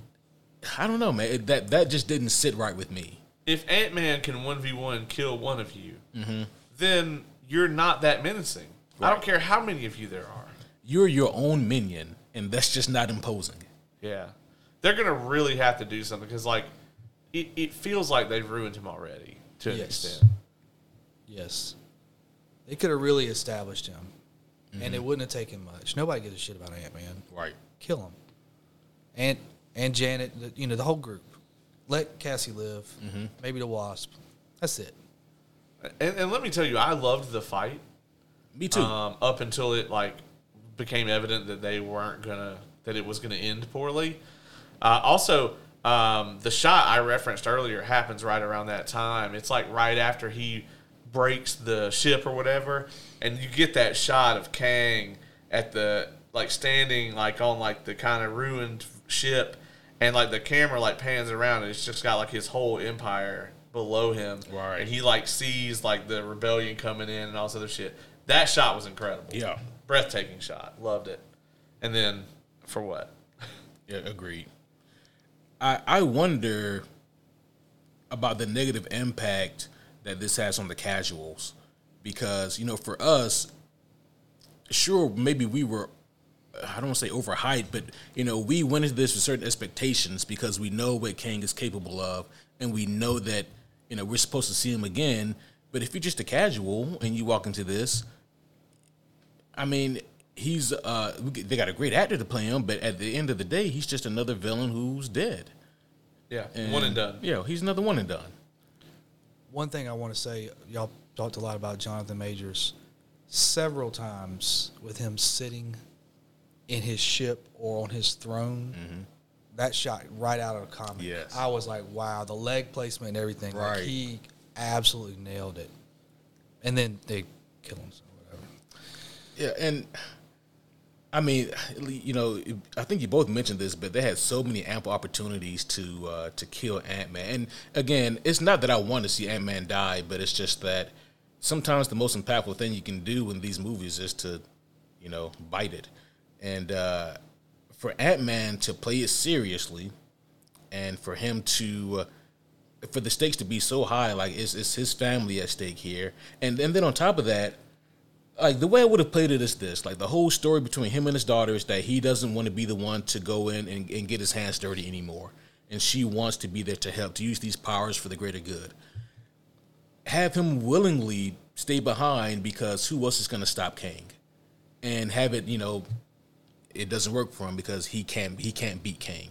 I don't know, man. It, that that just didn't sit right with me. If Ant Man can one v one kill one of you, Mm-hmm. then you're not that menacing. I don't care how many of you there are. You're your own minion, and that's just not imposing. Yeah, they're gonna really have to do something because like it, it feels like they've ruined him already to an Yes. extent. Yes. They could have really established him, and it wouldn't have taken much. Nobody gives a shit about Ant Man. Right. Kill him. And and Janet, the- you know, the whole group. Let Cassie live. Maybe the Wasp. That's it. And, and let me tell you, I loved the fight Me too. um, up until it like became evident that they weren't gonna that it was gonna end poorly. Uh, also, um, the shot I referenced earlier happens right around that time. It's like right after he breaks the ship or whatever, and you get that shot of Kang at the like standing like on like the kind of ruined ship, and like the camera like pans around, and it's just got like his whole empire below him, Right. And he like sees like the rebellion coming in and all this other shit. That shot was incredible. Yeah. breathtaking shot. Loved it. And then for what? yeah, agreed. I I wonder about the negative impact that this has on the casuals because you know for us sure maybe we were I don't want to say overhyped, but you know, we went into this with certain expectations because we know what Kang is capable of, and we know that you know we're supposed to see him again. But if you're just a casual and you walk into this, I mean, he's uh, they got a great actor to play him, but at the end of the day, he's just another villain who's dead. Yeah, and, one and done. Yeah, he's another one and done. One thing I want to say, y'all talked a lot about Jonathan Majors several times with him sitting in his ship or on his throne. That shot right out of the comic. Yes. I was like, wow, the leg placement and everything. Like Right. he absolutely nailed it. And then they kill him, so whatever. Yeah, and I mean, you know, I think you both mentioned this, but they had so many ample opportunities to uh, to kill Ant Man. And again, it's not that I want to see Ant Man die, but it's just that sometimes the most impactful thing you can do in these movies is to, you know, bite it. And uh, for Ant Man to play it seriously, and for him to uh, for the stakes to be so high, like it's, it's his family at stake here, and and then on top of that, like the way I would have played it is this: like the whole story between him and his daughter is that he doesn't want to be the one to go in and, and get his hands dirty anymore, and she wants to be there to help to use these powers for the greater good. Have him willingly stay behind because who else is going to stop Kang, and have it you know, it doesn't work for him because he can't he can't beat Kang.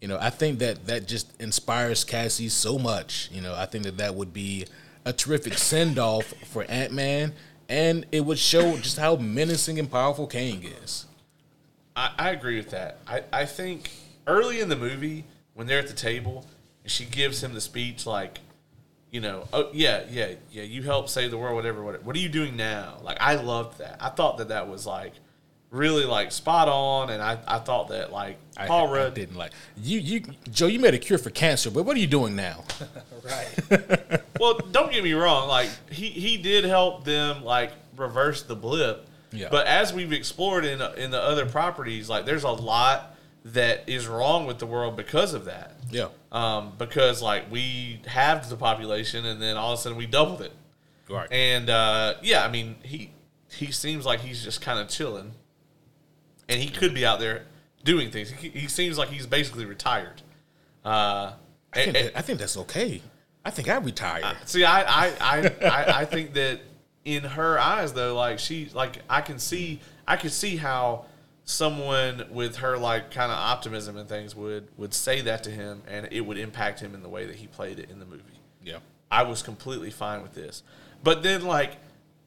You know, I think that that just inspires Cassie so much. You know, I think that that would be a terrific send off for Ant Man, and it would show just how menacing and powerful Kang is. I, I agree with that. I, I think early in the movie, when they're at the table and she gives him the speech, like, you know, oh, yeah, yeah, yeah, you help save the world, whatever, whatever. What are you doing now? Like, I loved that. I thought that that was, like, really, like, spot on. And I, I thought that, like, I, Paul I Rudd. didn't like you. You Joe, you made a cure for cancer, but what are you doing now? Right. well, don't get me wrong. Like he he did help them like reverse the blip. Yeah. But as we've explored in in the other properties, like there's a lot that is wrong with the world because of that. Yeah, Um, because like we halved the population and then all of a sudden we doubled it. right. And uh, yeah, I mean he he seems like he's just kind of chilling, and he could be out there doing things. He, he seems like he's basically retired. Uh, I, think and- that, I think that's okay. I think I retired. See, I, I, I, I, I think that in her eyes, though, like she, like I can see, I can see how someone with her like kind of optimism and things would would say that to him, and it would impact him in the way that he played it in the movie. yeah, I was completely fine with this, but then like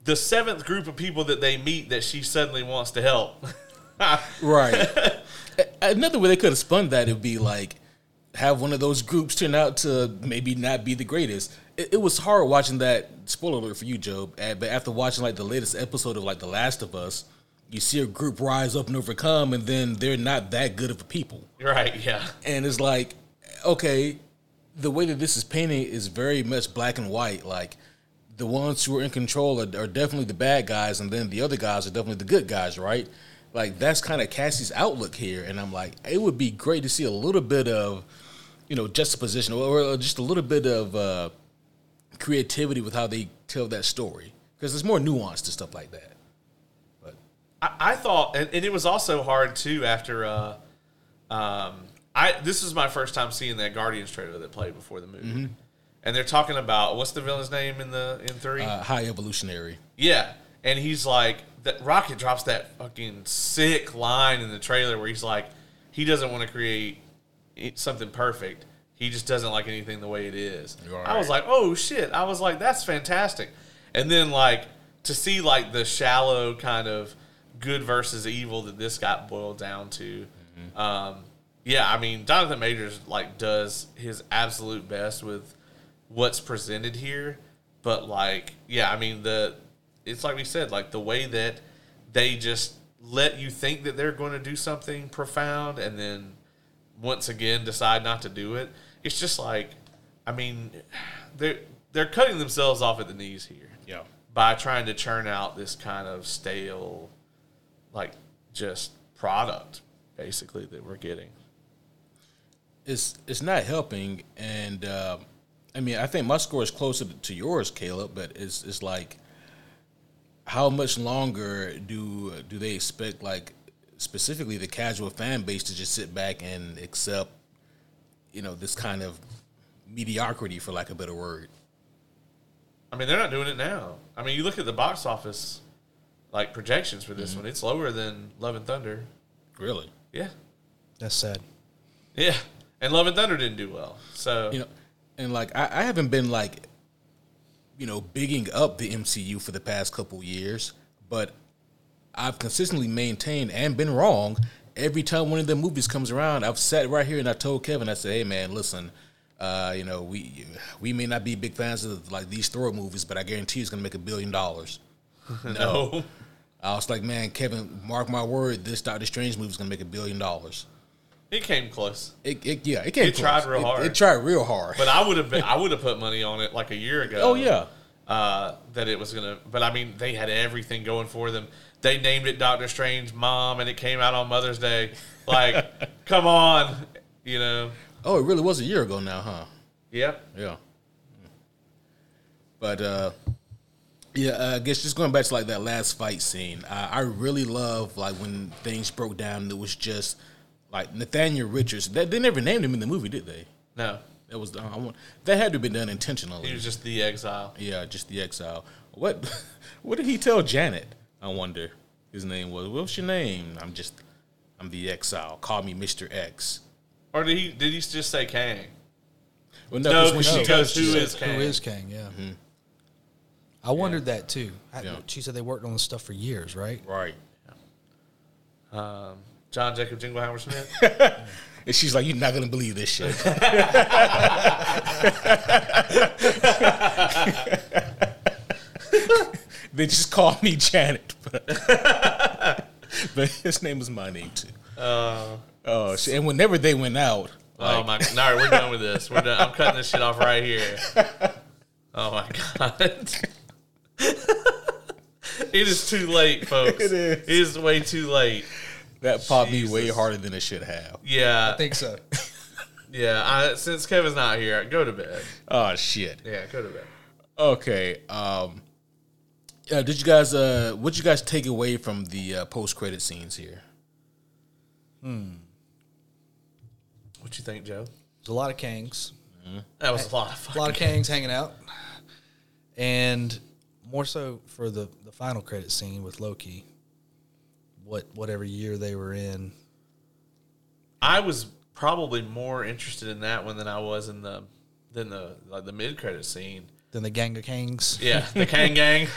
the seventh group of people that they meet that she suddenly wants to help. right. Another way they could have spun that would be like have one of those groups turn out to maybe not be the greatest. It, it was hard watching that. Spoiler alert for you, Job. eh, But after watching like the latest episode of like The Last of Us, you see a group rise up and overcome, and then they're not that good of a people. right? Yeah. And it's like, okay, the way that this is painted is very much black and white. Like the ones who are in control are, are definitely the bad guys, and then the other guys are definitely the good guys, right? Like that's kind of Cassie's outlook here, and I'm like, it would be great to see a little bit of, you know, juxtaposition or, just a little bit of uh, creativity with how they tell that story because there's more nuance to stuff like that. But I, I thought, and, and it was also hard too after. Uh, um, I this is my first time seeing that Guardians trailer that played before the movie, and they're talking about what's the villain's name in the in three? uh, high evolutionary, yeah, and he's like that. Rocket drops that fucking sick line in the trailer where he's like, he doesn't want to create something perfect. He just doesn't like anything the way it is. Right. I was like, oh shit! I was like, that's fantastic. And then like to see like the shallow kind of good versus evil that this got boiled down to. Um, yeah, I mean, Jonathan Majors like does his absolute best with what's presented here, but like, yeah, I mean the it's like we said, like the way that they just let you think that they're going to do something profound and then once again decide not to do it. It's just like, I mean, they're they're cutting themselves off at the knees here yeah. by trying to churn out this kind of stale, like just product basically that we're getting. it's it's not helping and uh, I mean, I think my score is closer to yours, Caleb, but it's it's like how much longer do do they expect like specifically the casual fan base to just sit back and accept you know this kind of mediocrity for lack of a better word I mean, they're not doing it now. I mean, you look at the box office like projections for this mm-hmm. one; it's lower than Love and Thunder. really Yeah, That's sad. yeah, and Love and Thunder didn't do well. So you know and like I, I haven't been like you know bigging up the mcu for the past couple years but i've consistently maintained and been wrong every time one of the movies comes around. I've sat right here and i told kevin i said hey man listen uh, you know we we may not be big fans of like these thor movies but i guarantee it's to make a billion dollars. No, i was like man kevin mark my word this doctor strange movie is to make a billion dollars it came close. it, it yeah it came It tried real It- hard. it, tried real hard But I would have been, I would have put money on it like a year ago. oh yeah uh, that it was gonna. But I mean, they had everything going for them. They named it Doctor Strange Mom, and it came out on Mother's Day. Like, come on, you know? oh it really was a year ago now huh Yep. Yeah. But uh yeah, uh, I guess just going back to like that last fight scene, I, I really love like when things broke down. It was just like Nathaniel Richards. That they never named him in the movie, did they? No, That was I want that had to have been done intentionally. he was just the exile. yeah, just the exile. What what did he tell Janet? I wonder. His name was. What's your name? I'm just. I'm the exile. Call me Mister X. Or did he? Did he just say Kang? Well, No, 'cause 'cause she told- goes, "Who said- is Kang?" Who is Kang? Yeah. I wondered that too. I, Yeah. She said they worked on this stuff for years, right? right? Um, John Jacob Jingleheimer Smith. And she's like, "You're not gonna believe this shit." they just call me Janet, but, but his name is my name too. Uh, Oh, shit. and whenever they went out, oh my! All right, we're done with this. We're done. I'm cutting this shit off right here. Oh my god! it is too late, folks. It is. It is way too late. That popped me way harder than it should have. Yeah, I think so. yeah. I, since Kevin's not here, go to bed. Oh shit. Yeah, go to bed. Okay. Um. Uh, did you guys? Uh, what did you guys take away from the uh, post credit scenes here? Hmm. What you think, Joe? There's a lot of Kangs. That was a lot of A lot fucking. of Kangs hanging out. And more so for the, the final credit scene with Loki. What whatever year they were in. I was probably more interested in that one than I was in the than the like the mid credit scene. Than the gang of Kings. Yeah, the Kang Gang.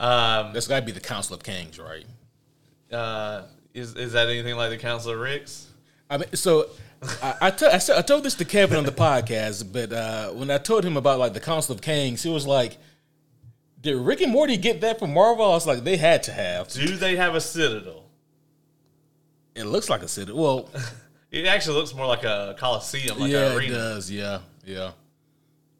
Um, That's got to be the Council of Kangs, right? uh, is is that anything like the Council of Ricks? I mean, so I, I, t- I, said, I told this to Kevin on the podcast, but uh, when I told him about like the Council of Kangs, he was like, "Did Rick and Morty get that from Marvel?" I was like, "They had to have." Do they have a citadel? It looks like a city. Well, It actually looks more like a coliseum, like yeah, an it arena. does. Yeah, yeah.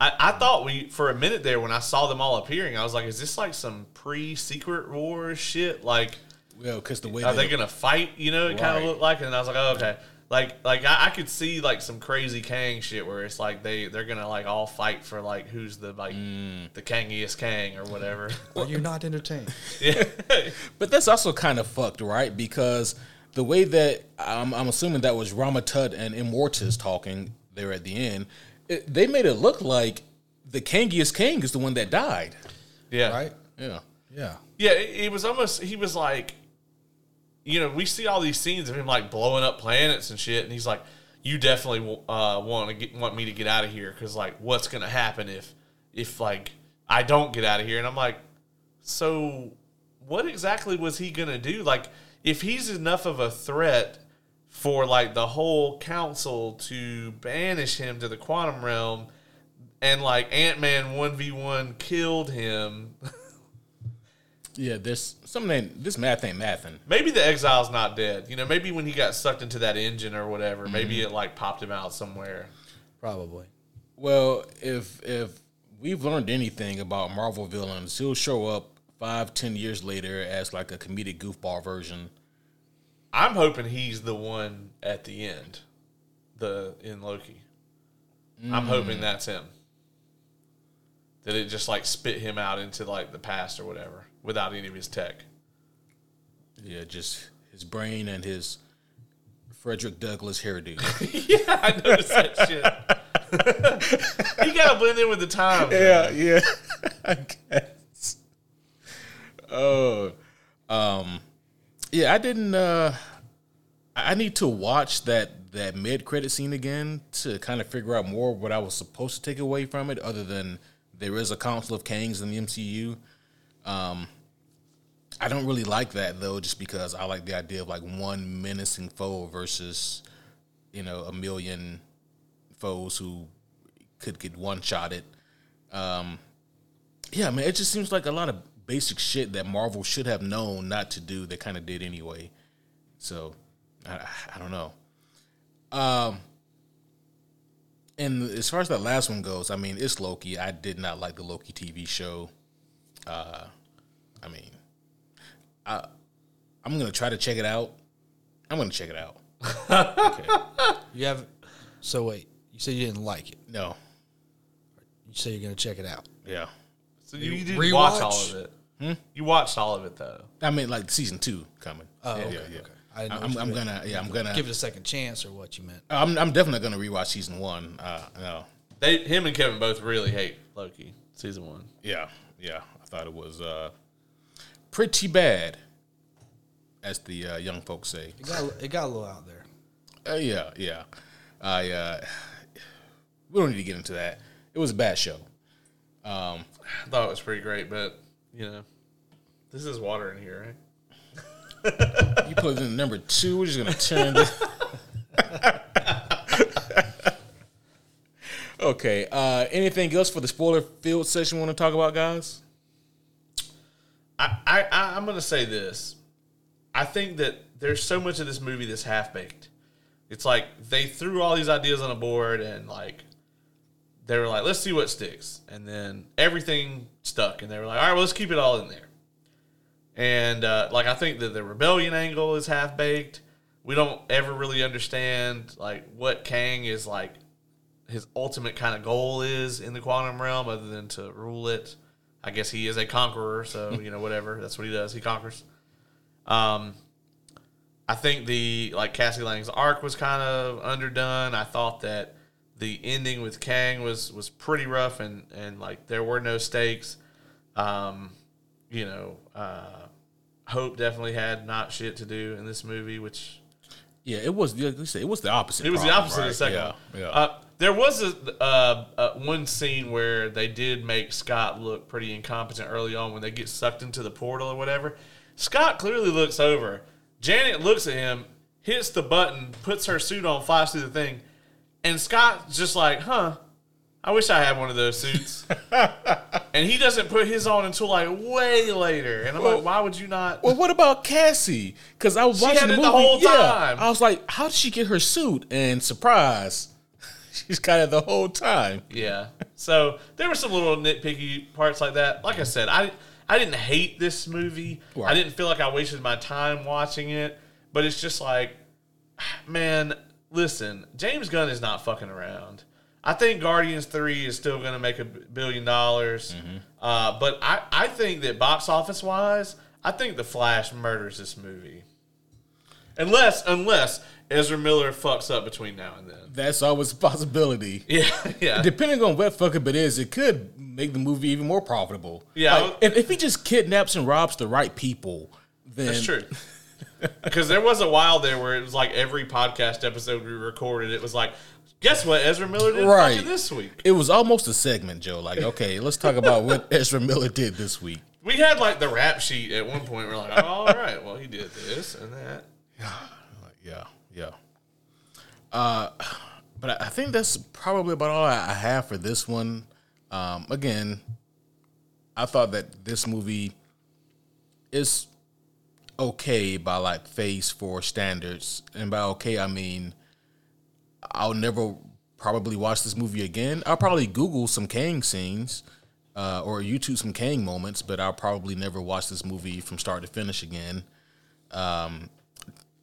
I, I thought we for a minute there when I saw them all appearing, I was like, "Is this like some pre-Secret War shit? Like, Well, because the way are they they, gonna fight? You know, it kind of looked like." And I was like, "Oh, okay." Like, like I, I could see like some crazy Kang shit where it's like they they're gonna like all fight for like who's the like Mm. the Kangiest Kang or whatever. Are you're not entertained? yeah, but that's also kind of fucked, right? Because the way that I'm, I'm assuming that was Rama-Tut and Immortus talking there at the end, it, they made it look like the Kangiest Kang is the one that died. yeah, Right? Yeah. Yeah. Yeah, it, it was almost he was like, you know, we see all these scenes of him like blowing up planets and shit, and he's like, "You definitely uh, want to get want me to get out of here because like, what's gonna happen if if like I don't get out of here?" And I'm like, so what exactly was he gonna do? Like, if he's enough of a threat for like the whole council to banish him to the quantum realm. And like Ant Man one v one killed him. Yeah, this something. This math ain't mathing. Maybe the exile's not dead. You know, maybe when he got sucked into that engine or whatever, maybe Mm-hmm. it like popped him out somewhere. Probably. Well, if if we've learned anything about Marvel villains, he'll show up five, ten years later as like a comedic goofball version. I'm hoping he's the one at the end, the in Loki. I'm hoping Mm. that's him. that it just like spit him out into like the past or whatever without any of his tech. Yeah, just his brain and his Frederick Douglass hairdo. yeah, I noticed that shit. he got to blend in with the time. yeah, yeah. I guess. Oh, um, yeah. I didn't. uh I need to watch that that mid credit scene again to kind of figure out more what I was supposed to take away from it, other than there is a Council of Kangs in the MCU. Um, I don't really like that though, just because I like the idea of like one menacing foe versus, you know, a million foes who could get one shotted. Um, yeah, man, it just seems like a lot of basic shit that Marvel should have known not to do. They kind of did anyway. So I, I don't know. Um, and as far as that last one goes, I mean, it's Loki. I did not like the Loki TV show. Uh, I mean, I I'm gonna try to check it out. I'm gonna check it out. okay. You have. So wait, you said you didn't like it. No. You say you're gonna check it out. Yeah. So you, you didn't Rewatch? watch all of it. You watched all of it though. I mean, like season two coming. Oh, yeah, okay, yeah, yeah. okay. I didn't know I'm, I'm gonna, yeah, I'm gonna Give it a second chance, or what you meant. I'm, I'm definitely gonna rewatch season one. Uh, no, They, him and Kevin both really hate Loki season one. yeah, yeah. I thought it was uh, pretty bad, as the uh, young folks say. It got it got a little out there. Uh, yeah, yeah. I uh, we don't need to get into that. It was a bad show. Um, I thought it was pretty great, but you know, this is water in here, right? You put it in number two. We're just gonna turn this. okay. Uh, anything else for the spoiler field session? Want to talk about, guys? I, I, I'm gonna say this. I think that there's so much of this movie that's half baked. It's like they threw all these ideas on a board and like they were like, let's see what sticks, and then everything stuck, and they were like, all right, well, let's keep it all in there. And uh, like I think that the rebellion angle is half baked. We don't ever really understand like what Kang is like his ultimate kind of goal is in the quantum realm, other than to rule it. I guess he is a conqueror, so you know whatever. That's what he does. He conquers. Um, I think the like Cassie Lang's arc was kind of underdone. I thought that the ending with Kang was was pretty rough, and and like there were no stakes. Um, you know, uh, Hope definitely had not shit to do in this movie, which Yeah, it was. Like you said, it was the opposite. it was the problem, opposite of the second Yeah, yeah. Uh, there was a uh, uh, one scene where they did make Scott look pretty incompetent early on when they get sucked into the portal or whatever. Scott clearly looks over. Janet looks at him, hits the button, puts her suit on, flies through the thing, and Scott's just like, "Huh, I wish I had one of those suits." and he doesn't put his on until like way later. And I'm like, "Why would you not?" Well, what about Cassie? Because I was She watching the movie the whole yeah, time. I was like, how did she get her suit? And surprise, got it the whole time. Yeah. So there were some little nitpicky parts like that. Like I said, I I didn't hate this movie. I didn't feel like I wasted my time watching it. But it's just like, man, listen, James Gunn is not fucking around. I think Guardians Three is still going to make a billion dollars. Uh, but I I think that box office wise, I think The Flash murders this movie. Unless unless Ezra Miller fucks up between now and then. That's always a possibility. Yeah, yeah. Depending on what fuck up it is, it could make the movie even more profitable. Yeah. Like, if, if he just kidnaps and robs the right people, then That's true. Because there was a while there where it was like every podcast episode we recorded, it was like, guess what Ezra Miller did Right. this week? It was almost a segment, Joe. Like, okay, let's talk about what Ezra Miller did this week. We had like the rap sheet at one point. We're like, all right, well, he did this and that. Like, yeah, yeah. Uh, but I- think that's probably about all I have for this one. Um, again, I thought that this movie is okay by like Phase Four standards, and by okay I mean I'll never probably watch this movie again. I'll probably Google some Kang scenes. Uh, or YouTube some Kang moments, but I'll probably never watch this movie from start to finish again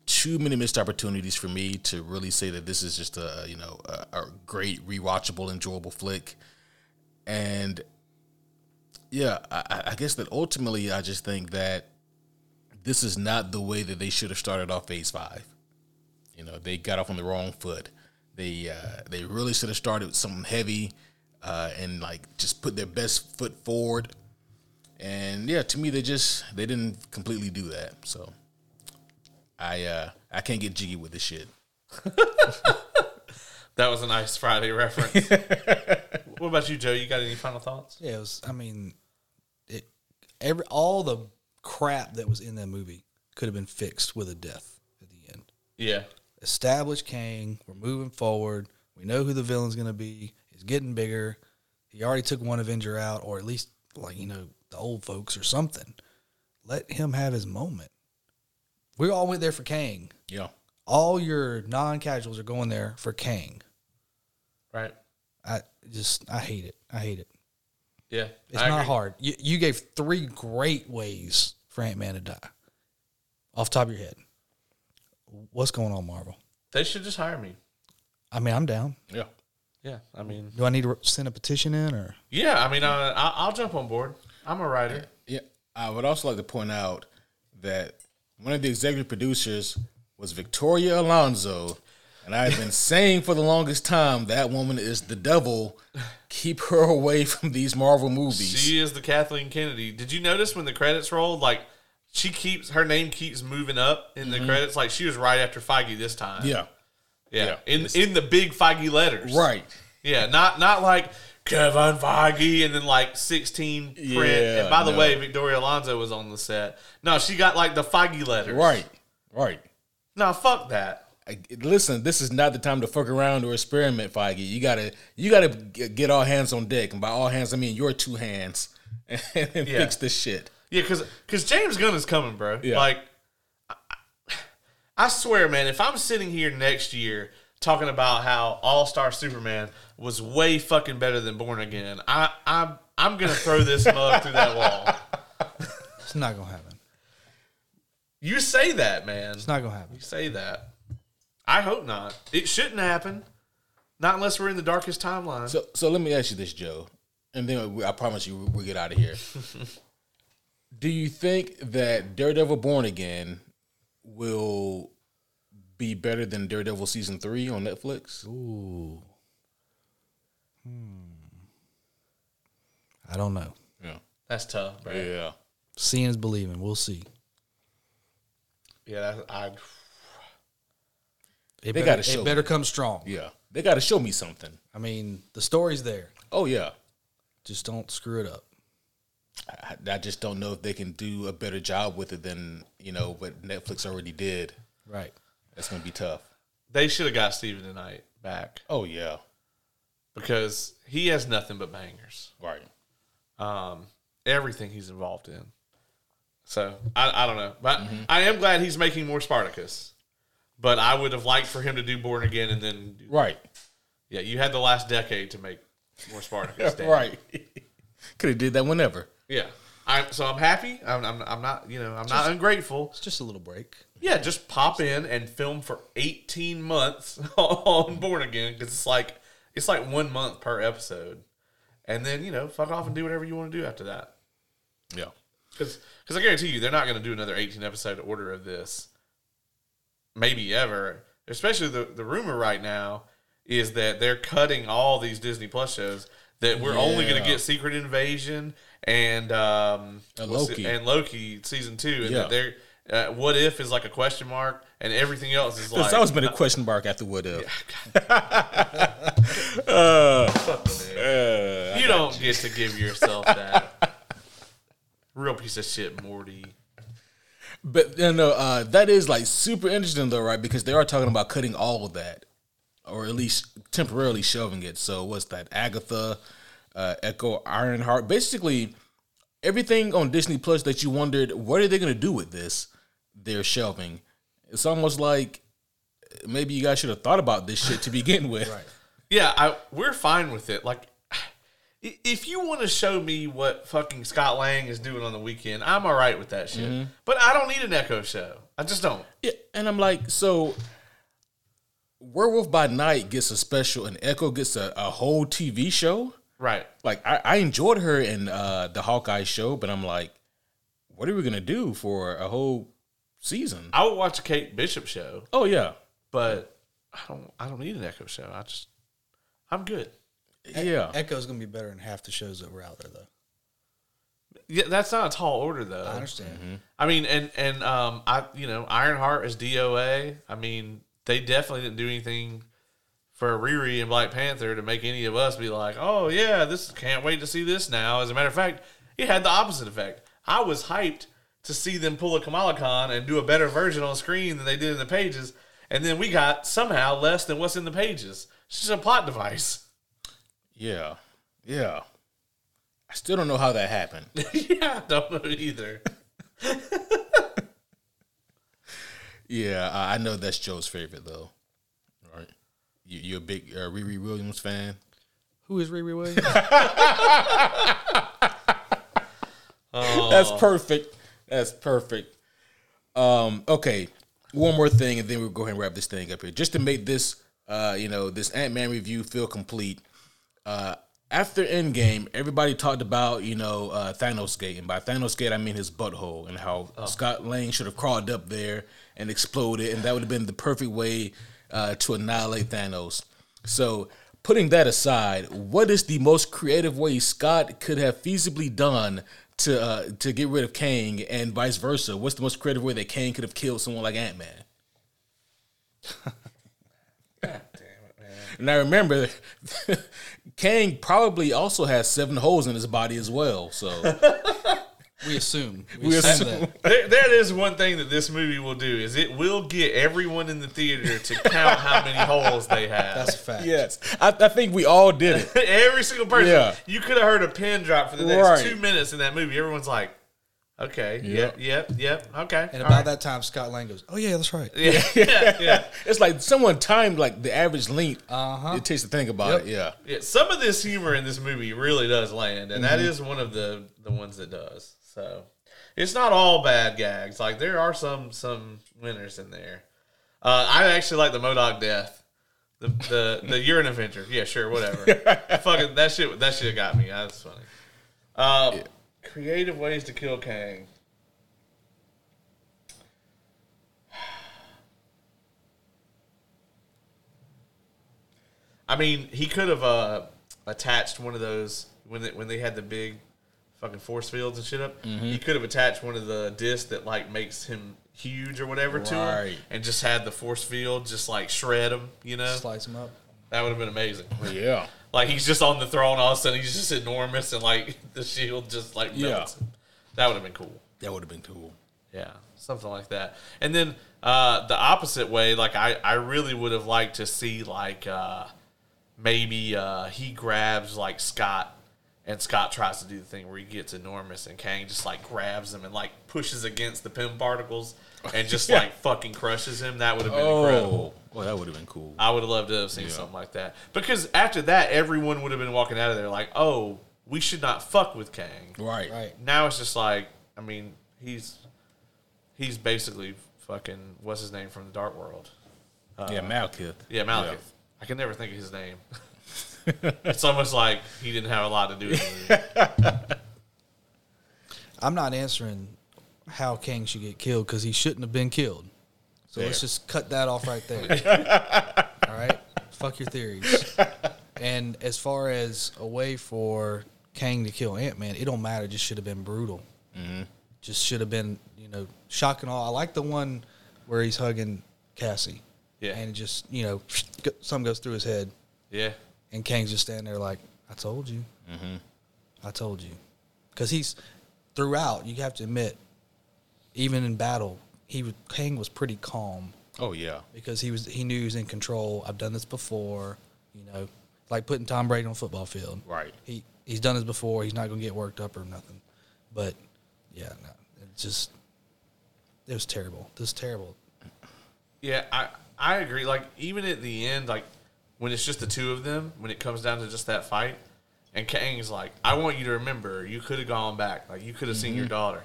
too many missed opportunities for me to really say that this is just a you know a, a great rewatchable enjoyable flick and Yeah, I, I guess that ultimately, I just think that this is not the way that they should have started off Phase Five. You know, they got off on the wrong foot. They uh, they really should have started with something heavy uh, and like just put their best foot forward. And yeah, to me, they just they didn't completely do that. So I uh, I can't get jiggy with this shit. That was a nice Friday reference. what about you, Joe? You got any final thoughts? Yeah, it was. I mean, it every all the crap that was in that movie could have been fixed with a death at the end. Yeah. Establish Kang. We're moving forward. We know who the villain's going to be. He's getting bigger. He already took one Avenger out, or at least like you know the old folks or something. Let him have his moment. We all went there for Kang. Yeah, All your non-casuals are going there for Kang. Right. I just I hate it. I hate it. Yeah. It's I not agree. hard. You, you gave three great ways for Ant Man to die. Off the top of your head, what's going on, Marvel? They should just hire me. I mean, I'm down. yeah. Yeah. I mean, Do I need to send a petition in, or yeah. I mean, uh, I, I'll jump on board. I'm a writer. Yeah, I would also like to point out that one of the executive producers was Victoria Alonso, and I've been saying for the longest time that woman is the devil. Keep her away from these Marvel movies. She is the Kathleen Kennedy. Did you notice when the credits rolled? Like, she keeps her name keeps moving up in the mm-hmm. credits. Like she was right after Feige this time. yeah, yeah. yeah. In in the big Feige letters. right. Yeah. Not not like Kevin Feige and then like sixteen print. Yeah, and by the no. way, Victoria Alonso was on the set. No, she got like the Feige letters. Right, right. No, fuck that. I- Listen, this is not the time to fuck around or experiment, Feige. You gotta, you gotta get all hands on deck, and by all hands, I mean your two hands, and Yeah. fix this shit. Yeah, because because James Gunn is coming, bro. Yeah. Like, I, I swear, man, if I'm sitting here next year talking about how All Star Superman was way fucking better than Born Again, I I'm I'm gonna throw this mug through that wall. it's not gonna happen. You say that, man. It's not gonna happen. You say that. I hope not. It shouldn't happen. Not unless we're in the darkest timeline. So, so let me ask you this, Joe, and then we, I promise you we'll get out of here. Do you think that Daredevil Born Again will be better than Daredevil season three on Netflix? Ooh. Hmm. I don't know. Yeah, That's tough, bro. Yeah, yeah. Seeing is believing. We'll see. that, I It They better, gotta show It better me. come strong. Yeah, they got to show me something. I mean, the story's there. Oh yeah, Just don't screw it up. I, I just don't know if they can do a better job with it than you know what Netflix already did. Right. That's gonna be tough. they should have got Steven DeKnight back Oh yeah, because he has nothing but bangers. right. um, everything he's involved in. So I, I don't know, but I am glad he's making more Spartacus. But I would have liked for him to do Born Again and then, Right, yeah, you had the last decade to make more Spartacus. Right. Could have did that whenever. Yeah. I, so I'm happy. I'm, I'm, I'm not, you know, I'm not ungrateful. It's just a little break. Yeah, just pop in and film for 18 months on Born Again because it's like it's like one month per episode, and then you know, fuck off and do whatever you want to do after that. Yeah. Because because I guarantee you, they're not going to do another 18 episode order of this. Maybe ever. Especially the, the rumor right now is that they're cutting all these Disney Plus shows. That we're only going to get Secret Invasion and um, And Loki. and Loki season two, and Yeah. that they're uh, what if is like a question mark, and everything else is like There's always been a question mark after what if. Uh, you don't get to give yourself that. Real piece of shit, Morty. But you know, uh, that is like super interesting though, right? Because they are talking about cutting all of that, or at least temporarily shoving it. So what's that? Agatha, uh, Echo, Ironheart, basically everything on Disney Plus that you wondered what are they going to do with this, they're shelving. It's almost like maybe you guys should have thought about this shit to begin with. Right. Yeah, I we're fine with it. Like, if you want to show me what fucking Scott Lang is doing on the weekend, I'm all right with that shit. But I don't need an Echo show. I just don't. Yeah, and I'm like, so Werewolf by Night gets a special, and Echo gets a, a whole TV show. Right. Like I, I enjoyed her in uh, the Hawkeye show, but I'm like, what are we gonna do for a whole season? I would watch a Kate Bishop show, Oh yeah, but I don't. I don't need an Echo show. I just. I'm good. yeah. Echo's gonna be better than half the shows that were out there, though. Yeah, that's not a tall order though. I understand. I mean, and and um, I you know Ironheart is DOA. I mean, they definitely didn't do anything for Riri and Black Panther to make any of us be like, oh yeah, this can't wait to see this now. As a matter of fact, it had the opposite effect. I was hyped to see them pull a Kamala Khan and do a better version on screen than they did in the pages, and then we got somehow less than what's in the pages. It's just a plot device. Yeah, yeah. I still don't know how that happened. yeah, I don't know either. yeah, I I know that's Joe's favorite though. All right, you you a big uh, Riri Williams fan? Who is Riri Williams? That's perfect. That's perfect. Um, okay, one more thing, and then we'll go ahead and wrap this thing up here. Just to make this, uh, you know, this Ant Man review feel complete. Uh, after Endgame, everybody talked about, you know, uh, Thanos Gate, and by Thanos Gate, I mean his butthole, and how Scott Lang should have crawled up there and exploded, and that would have been the perfect way uh, to annihilate Thanos. So, putting that aside, what is the most creative way Scott could have feasibly done to uh, to get rid of Kang, and vice versa? What's the most creative way that Kang could have killed someone like Ant Man? And I remember, Kang probably also has seven holes in his body as well. So we assume. we assume. that. There, that is one thing that this movie will do is it will get everyone in the theater to count how many holes they have. That's a fact. yes, I, I think we all did it. Every single person. Yeah. You could have heard a pin drop for the next Right. two minutes in that movie. Everyone's like, okay, yep, yep, yep, okay. And about right. that time, Scott Lang goes, "Oh yeah, that's right." Yeah, yeah, yeah. It's like someone timed like the average length Uh-huh. it takes to think about it. Yeah, Yeah, Some of this humor in this movie really does land, and Mm-hmm. that is one of the the ones that does. So it's not all bad gags. Like there are some some winners in there. Uh, I actually like the MODOK death. The the the you're Avenger. Yeah, sure, whatever. Fucking that shit. That shit got me. That's funny. Um, Creative ways to kill Kang. I mean, he could have uh, attached one of those when they, when they had the big fucking force fields and shit up. Mm-hmm. He could have attached one of the discs that like makes him huge or whatever to him, and just had the force field just like shred him. You know, Slice him up. that would have been amazing. yeah. Like he's just on the throne, all of a sudden he's just enormous, and like the shield just like melts. him. That would have been cool. That would have been cool. Yeah, something like that. And then uh, the opposite way, like I, I really would have liked to see like uh, maybe uh, he grabs like Scott, and Scott tries to do the thing where he gets enormous, and Kang just like grabs him and like pushes against the Pym particles, and just Yeah. like fucking crushes him. That would have been oh. incredible. Oh, well, that would have been cool. I would have loved to have seen Yeah. something like that. Because after that, everyone would have been walking out of there like, oh, we should not fuck with Kang. Right. Right. Now it's just like, I mean, he's he's basically fucking what's his name from the Dark World? yeah, uh, Malekith. Yeah, Malekith. I can never think of his name. it's almost like he didn't have a lot to do with it. I'm not answering how Kang should get killed because he shouldn't have been killed. So let's just cut that off right there. All right, fuck your theories. And as far as a way for Kang to kill Ant Man, it don't matter. It just should have been brutal. Mm-hmm. Just should have been, you know, shocking all. I like the one where he's hugging Cassie. Yeah. And it just, you know, something goes through his head, Yeah. And Kang's just standing there like, "I told you, mm-hmm. I told you," because he's throughout. You have to admit, even in battle, he was- Kang was pretty calm Oh yeah. because he was he knew he was in control. I've done this before, you know, like putting Tom Brady on football field. Right. He he's done this before. He's not going to get worked up or nothing. But yeah, no, it just it was terrible. This is terrible. Yeah, I I agree. Like even at the end, like when it's just the two of them, when it comes down to just that fight, and Kang's like, "I want you to remember, you could have gone back. Like you could have seen your daughter."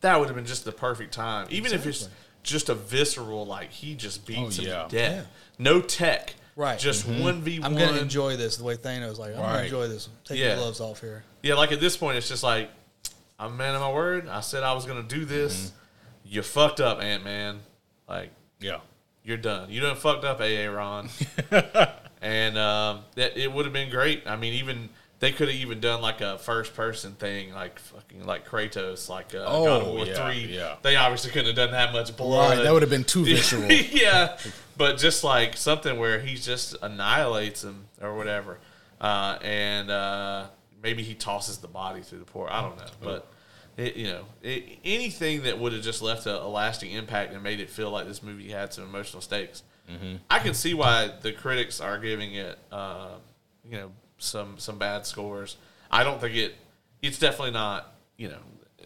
That would have been just the perfect time. Even if it's just a visceral, like he just beats Oh, him yeah. to death. Yeah. No tech, Right. Just one v one. I'm gonna enjoy this the way Thanos like. I'm gonna enjoy this. Take Yeah. your gloves off here. Yeah, like at this point, it's just like I'm a man of my word. I said I was gonna do this. Mm-hmm. You fucked up, Ant Man. Like Yeah. you're done. You done fucked up, AA Ron. and um, that it would have been great. I mean, even they could have even done like a first person thing, like fucking like Kratos, like uh, Oh, God of War yeah, three. yeah. They obviously couldn't have done that much blood. Right. That would have been too visceral. yeah, but just like something where he just annihilates him or whatever, uh, and uh, maybe he tosses the body through the port. I don't know, but it, you know, it, anything that would have just left a, a lasting impact and made it feel like this movie had some emotional stakes. I can see why the critics are giving it, uh, you know, some some bad scores. I don't think it. It's definitely not. You know,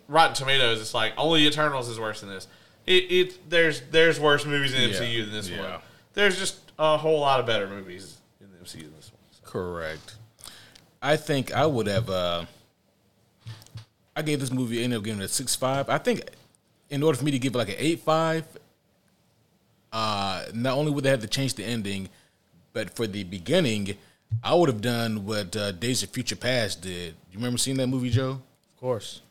Rotten Tomatoes. It's like only Eternals is worse than this. It, it there's there's worse movies in the Yeah. MCU than this Yeah. one. There's just a whole lot of better movies in the MCU than this one. So. Correct. I think I would have. Uh, I gave this movie ended up giving it a six five. I think in order for me to give it like an eight five, uh, not only would they have to change the ending, but for the beginning, I would have done what uh, Days of Future Past did. You remember seeing that movie, Joe? Of course.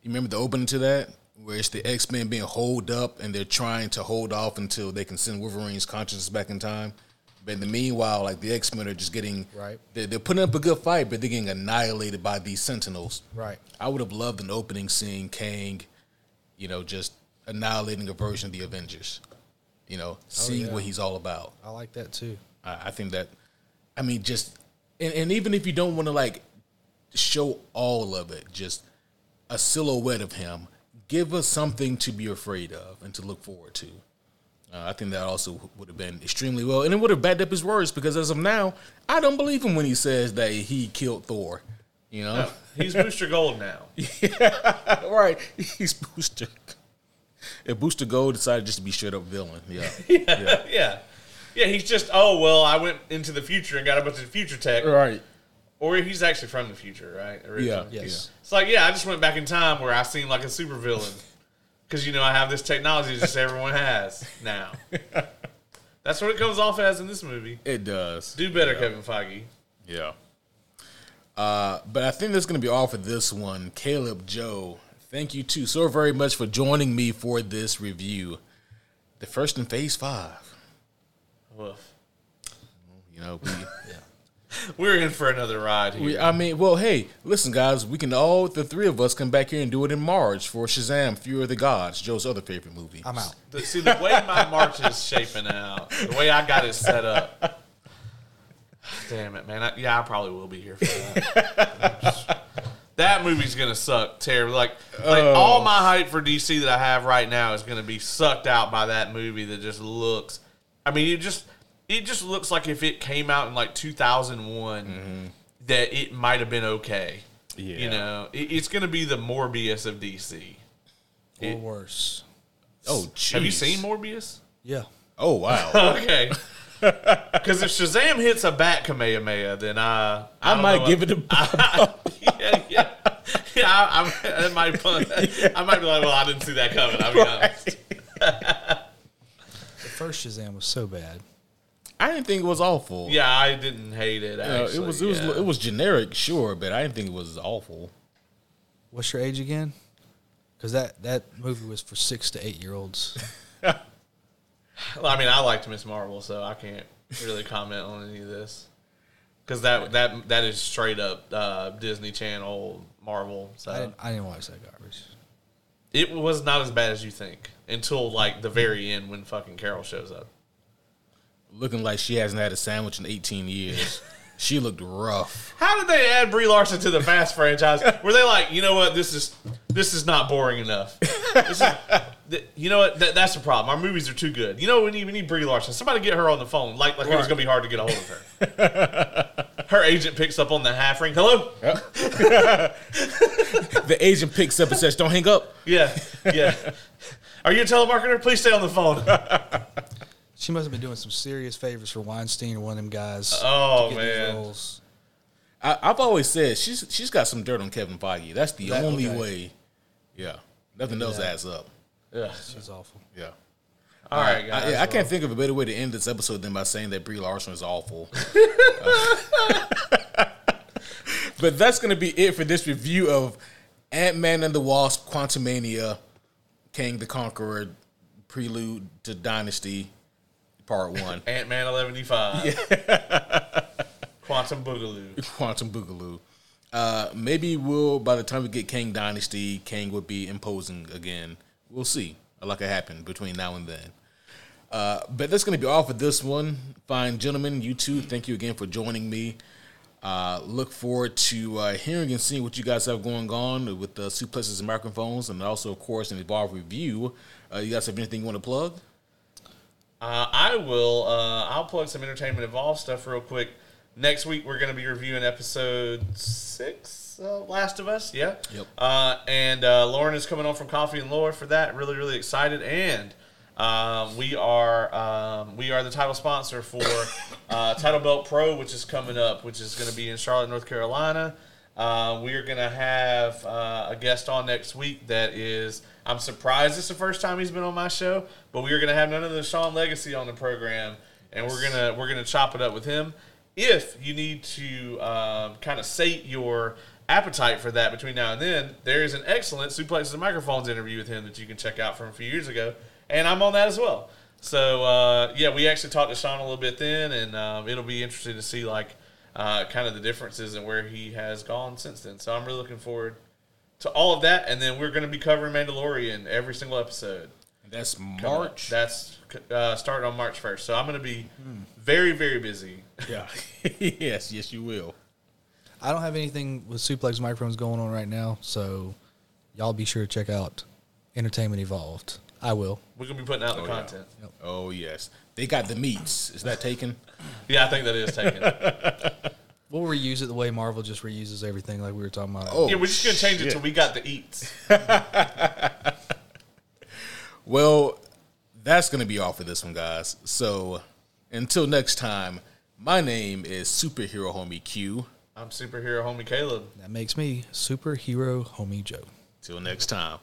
You remember the opening to that, where it's the X Men being holed up and they're trying to hold off until they can send Wolverine's consciousness back in time. But in the meanwhile, like the X Men are just getting Right. They're, they're putting up a good fight, but they're getting annihilated by these Sentinels. Right. I would have loved an opening scene, Kang, you know, just annihilating a version of the Avengers. You know, seeing yeah. what he's all about. I like that too. I, I think that, I mean, just and, and even if you don't want to like show all of it, just a silhouette of him, give us something to be afraid of and to look forward to. Uh, I think that also would have been extremely well, and it would have backed up his words because as of now, I don't believe him when he says that he killed Thor. You know, He's Booster Gold now. right? He's Booster. If Booster Gold decided just to be straight up villain, yeah, yeah. yeah. Yeah, he's just, oh, well, I went into the future and got a bunch of future tech. right. Or he's actually from the future, right? Originally. Yeah. Yes. It's like, yeah, I just went back in time where I seem like a supervillain. Because, you know, I have this technology that just everyone has now. That's what it comes off as in this movie. It does. Do better, Kevin Feige. Yeah. Uh, but I think that's going to be all for this one. Caleb, Joe, thank you too so very much for joining me for this review. The first in phase five. Woof. You know, we, We're in for another ride here. we, I mean, well, hey, listen, guys, we can all, the three of us, come back here and do it in March for Shazam, Fury of the Gods, Joe's other favorite movie. I'm out. The- see, the way my March is shaping out, the way I got it set up. Damn it, man. I, yeah, I probably will be here for that. that movie's gonna suck terribly. Like, like oh. all my hype for DC that I have right now is gonna be sucked out by that movie that just looks. I mean, it just it just looks like if it came out in like 2001, mm-hmm. that it might have been okay. Yeah. You know, it, it's gonna be the Morbius of DC. Or It- worse. Oh, jeez. Have you seen Morbius? Yeah. Oh, wow. Okay. Because if Shazam hits a bat Kamehameha, then I I, don't might know. give it a. yeah, yeah, yeah. I, I, that might, I might be like, well, I didn't see that coming. I'll be honest. The first Shazam was so bad. I didn't think it was awful. Yeah, I didn't hate it. You know, Actually, it was it was yeah. it was generic, sure, but I didn't think it was awful. What's your age again? Because that, that movie was for six to eight year olds. Well, I mean, I liked Miss Marvel, so I can't really comment on any of this because that that that is straight up uh, Disney Channel Marvel. So I didn't, I didn't watch that garbage. it was not as bad as you think until like the very end when fucking Carol shows up. Looking like she hasn't had a sandwich in 18 years. she looked rough. How did they add Brie Larson to the Fast franchise? Were they like, you know what, this is this is not boring enough? This is, th- you know what, that, that's the problem. Our movies are too good. You know, we need we need Brie Larson. Somebody get her on the phone. Like like it was gonna be hard to get a hold of her. her agent picks up on the half ring. Hello. The agent picks up and says, "Don't hang up." Yeah, yeah. Are you a telemarketer? Please stay on the phone. She must have been doing some serious favors for Weinstein or one of them guys. Oh, to get these man. I, I've always said she's she's got some dirt on Kevin Feige. That's the That- only okay. way. Yeah, nothing else Yeah. adds up. Yeah. She's awful. Yeah. All right, I, guys. yeah, I can't think of a better way to end this episode than by saying that Brie Larson is awful. but that's going to be it for this review of Ant Man and the Wasp: Quantumania, Kang the Conqueror, Prelude to Dynasty, Part One, Ant Man eleven five. Quantum Boogaloo. Quantum Boogaloo. Uh, maybe we'll by the time we get Kang Dynasty, Kang would be imposing again. We'll see. A lot can happen between now and then. Uh, but that's going to be all for this one. Fine gentlemen, you two, thank you again for joining me. Uh, look forward to uh, hearing and seeing what you guys have going on with the suplexes and microphones, and also, of course, an Evolve review. Uh, you guys have anything you want to plug? Uh, I will. Uh, I'll plug some Entertainment Evolved stuff real quick. Next week we're going to be reviewing episode six, uh, Last of Us. Yeah. Yep. Uh, and uh, Lauren is coming on from Coffee and Lore for that. Really, really excited. And um, we are um, we are the title sponsor for uh, Title Belt Pro, which is coming up, which is going to be in Charlotte, North Carolina. Uh, we are going to have uh, a guest on next week that is. I'm surprised it's the first time he's been on my show, but we are going to have none of the Sean Legacy on the program, and we're gonna we're gonna chop it up with him. If you need to um, kind of sate your appetite for that between now and then, there is an excellent Suplexes and Microphones interview with him that you can check out from a few years ago, and I'm on that as well. So uh, yeah, we actually talked to Sean a little bit then, and um, it'll be interesting to see like uh, kind of the differences and where he has gone since then. So I'm really looking forward to all of that, and then we're going to be covering Mandalorian every single episode. That's coming. March. That's uh, starting on March 1st. So I'm going to be very, very busy. yeah. yes, yes, you will. I don't have anything with suplex microphones going on right now, so y'all be sure to check out Entertainment Evolved. I will. We're going to be putting out the Oh, yeah. content. Oh yes, they got the meats. Is that taken? Yeah. I think that is taken. We'll reuse it the way Marvel just reuses everything, like we were talking about. Oh, yeah, we're just going to change it till we got the eats. Well, that's going to be all for this one, guys. So until next time, my name is Superhero Homie Q. I'm superhero homie Caleb. That makes me superhero homie Joe. Till next time.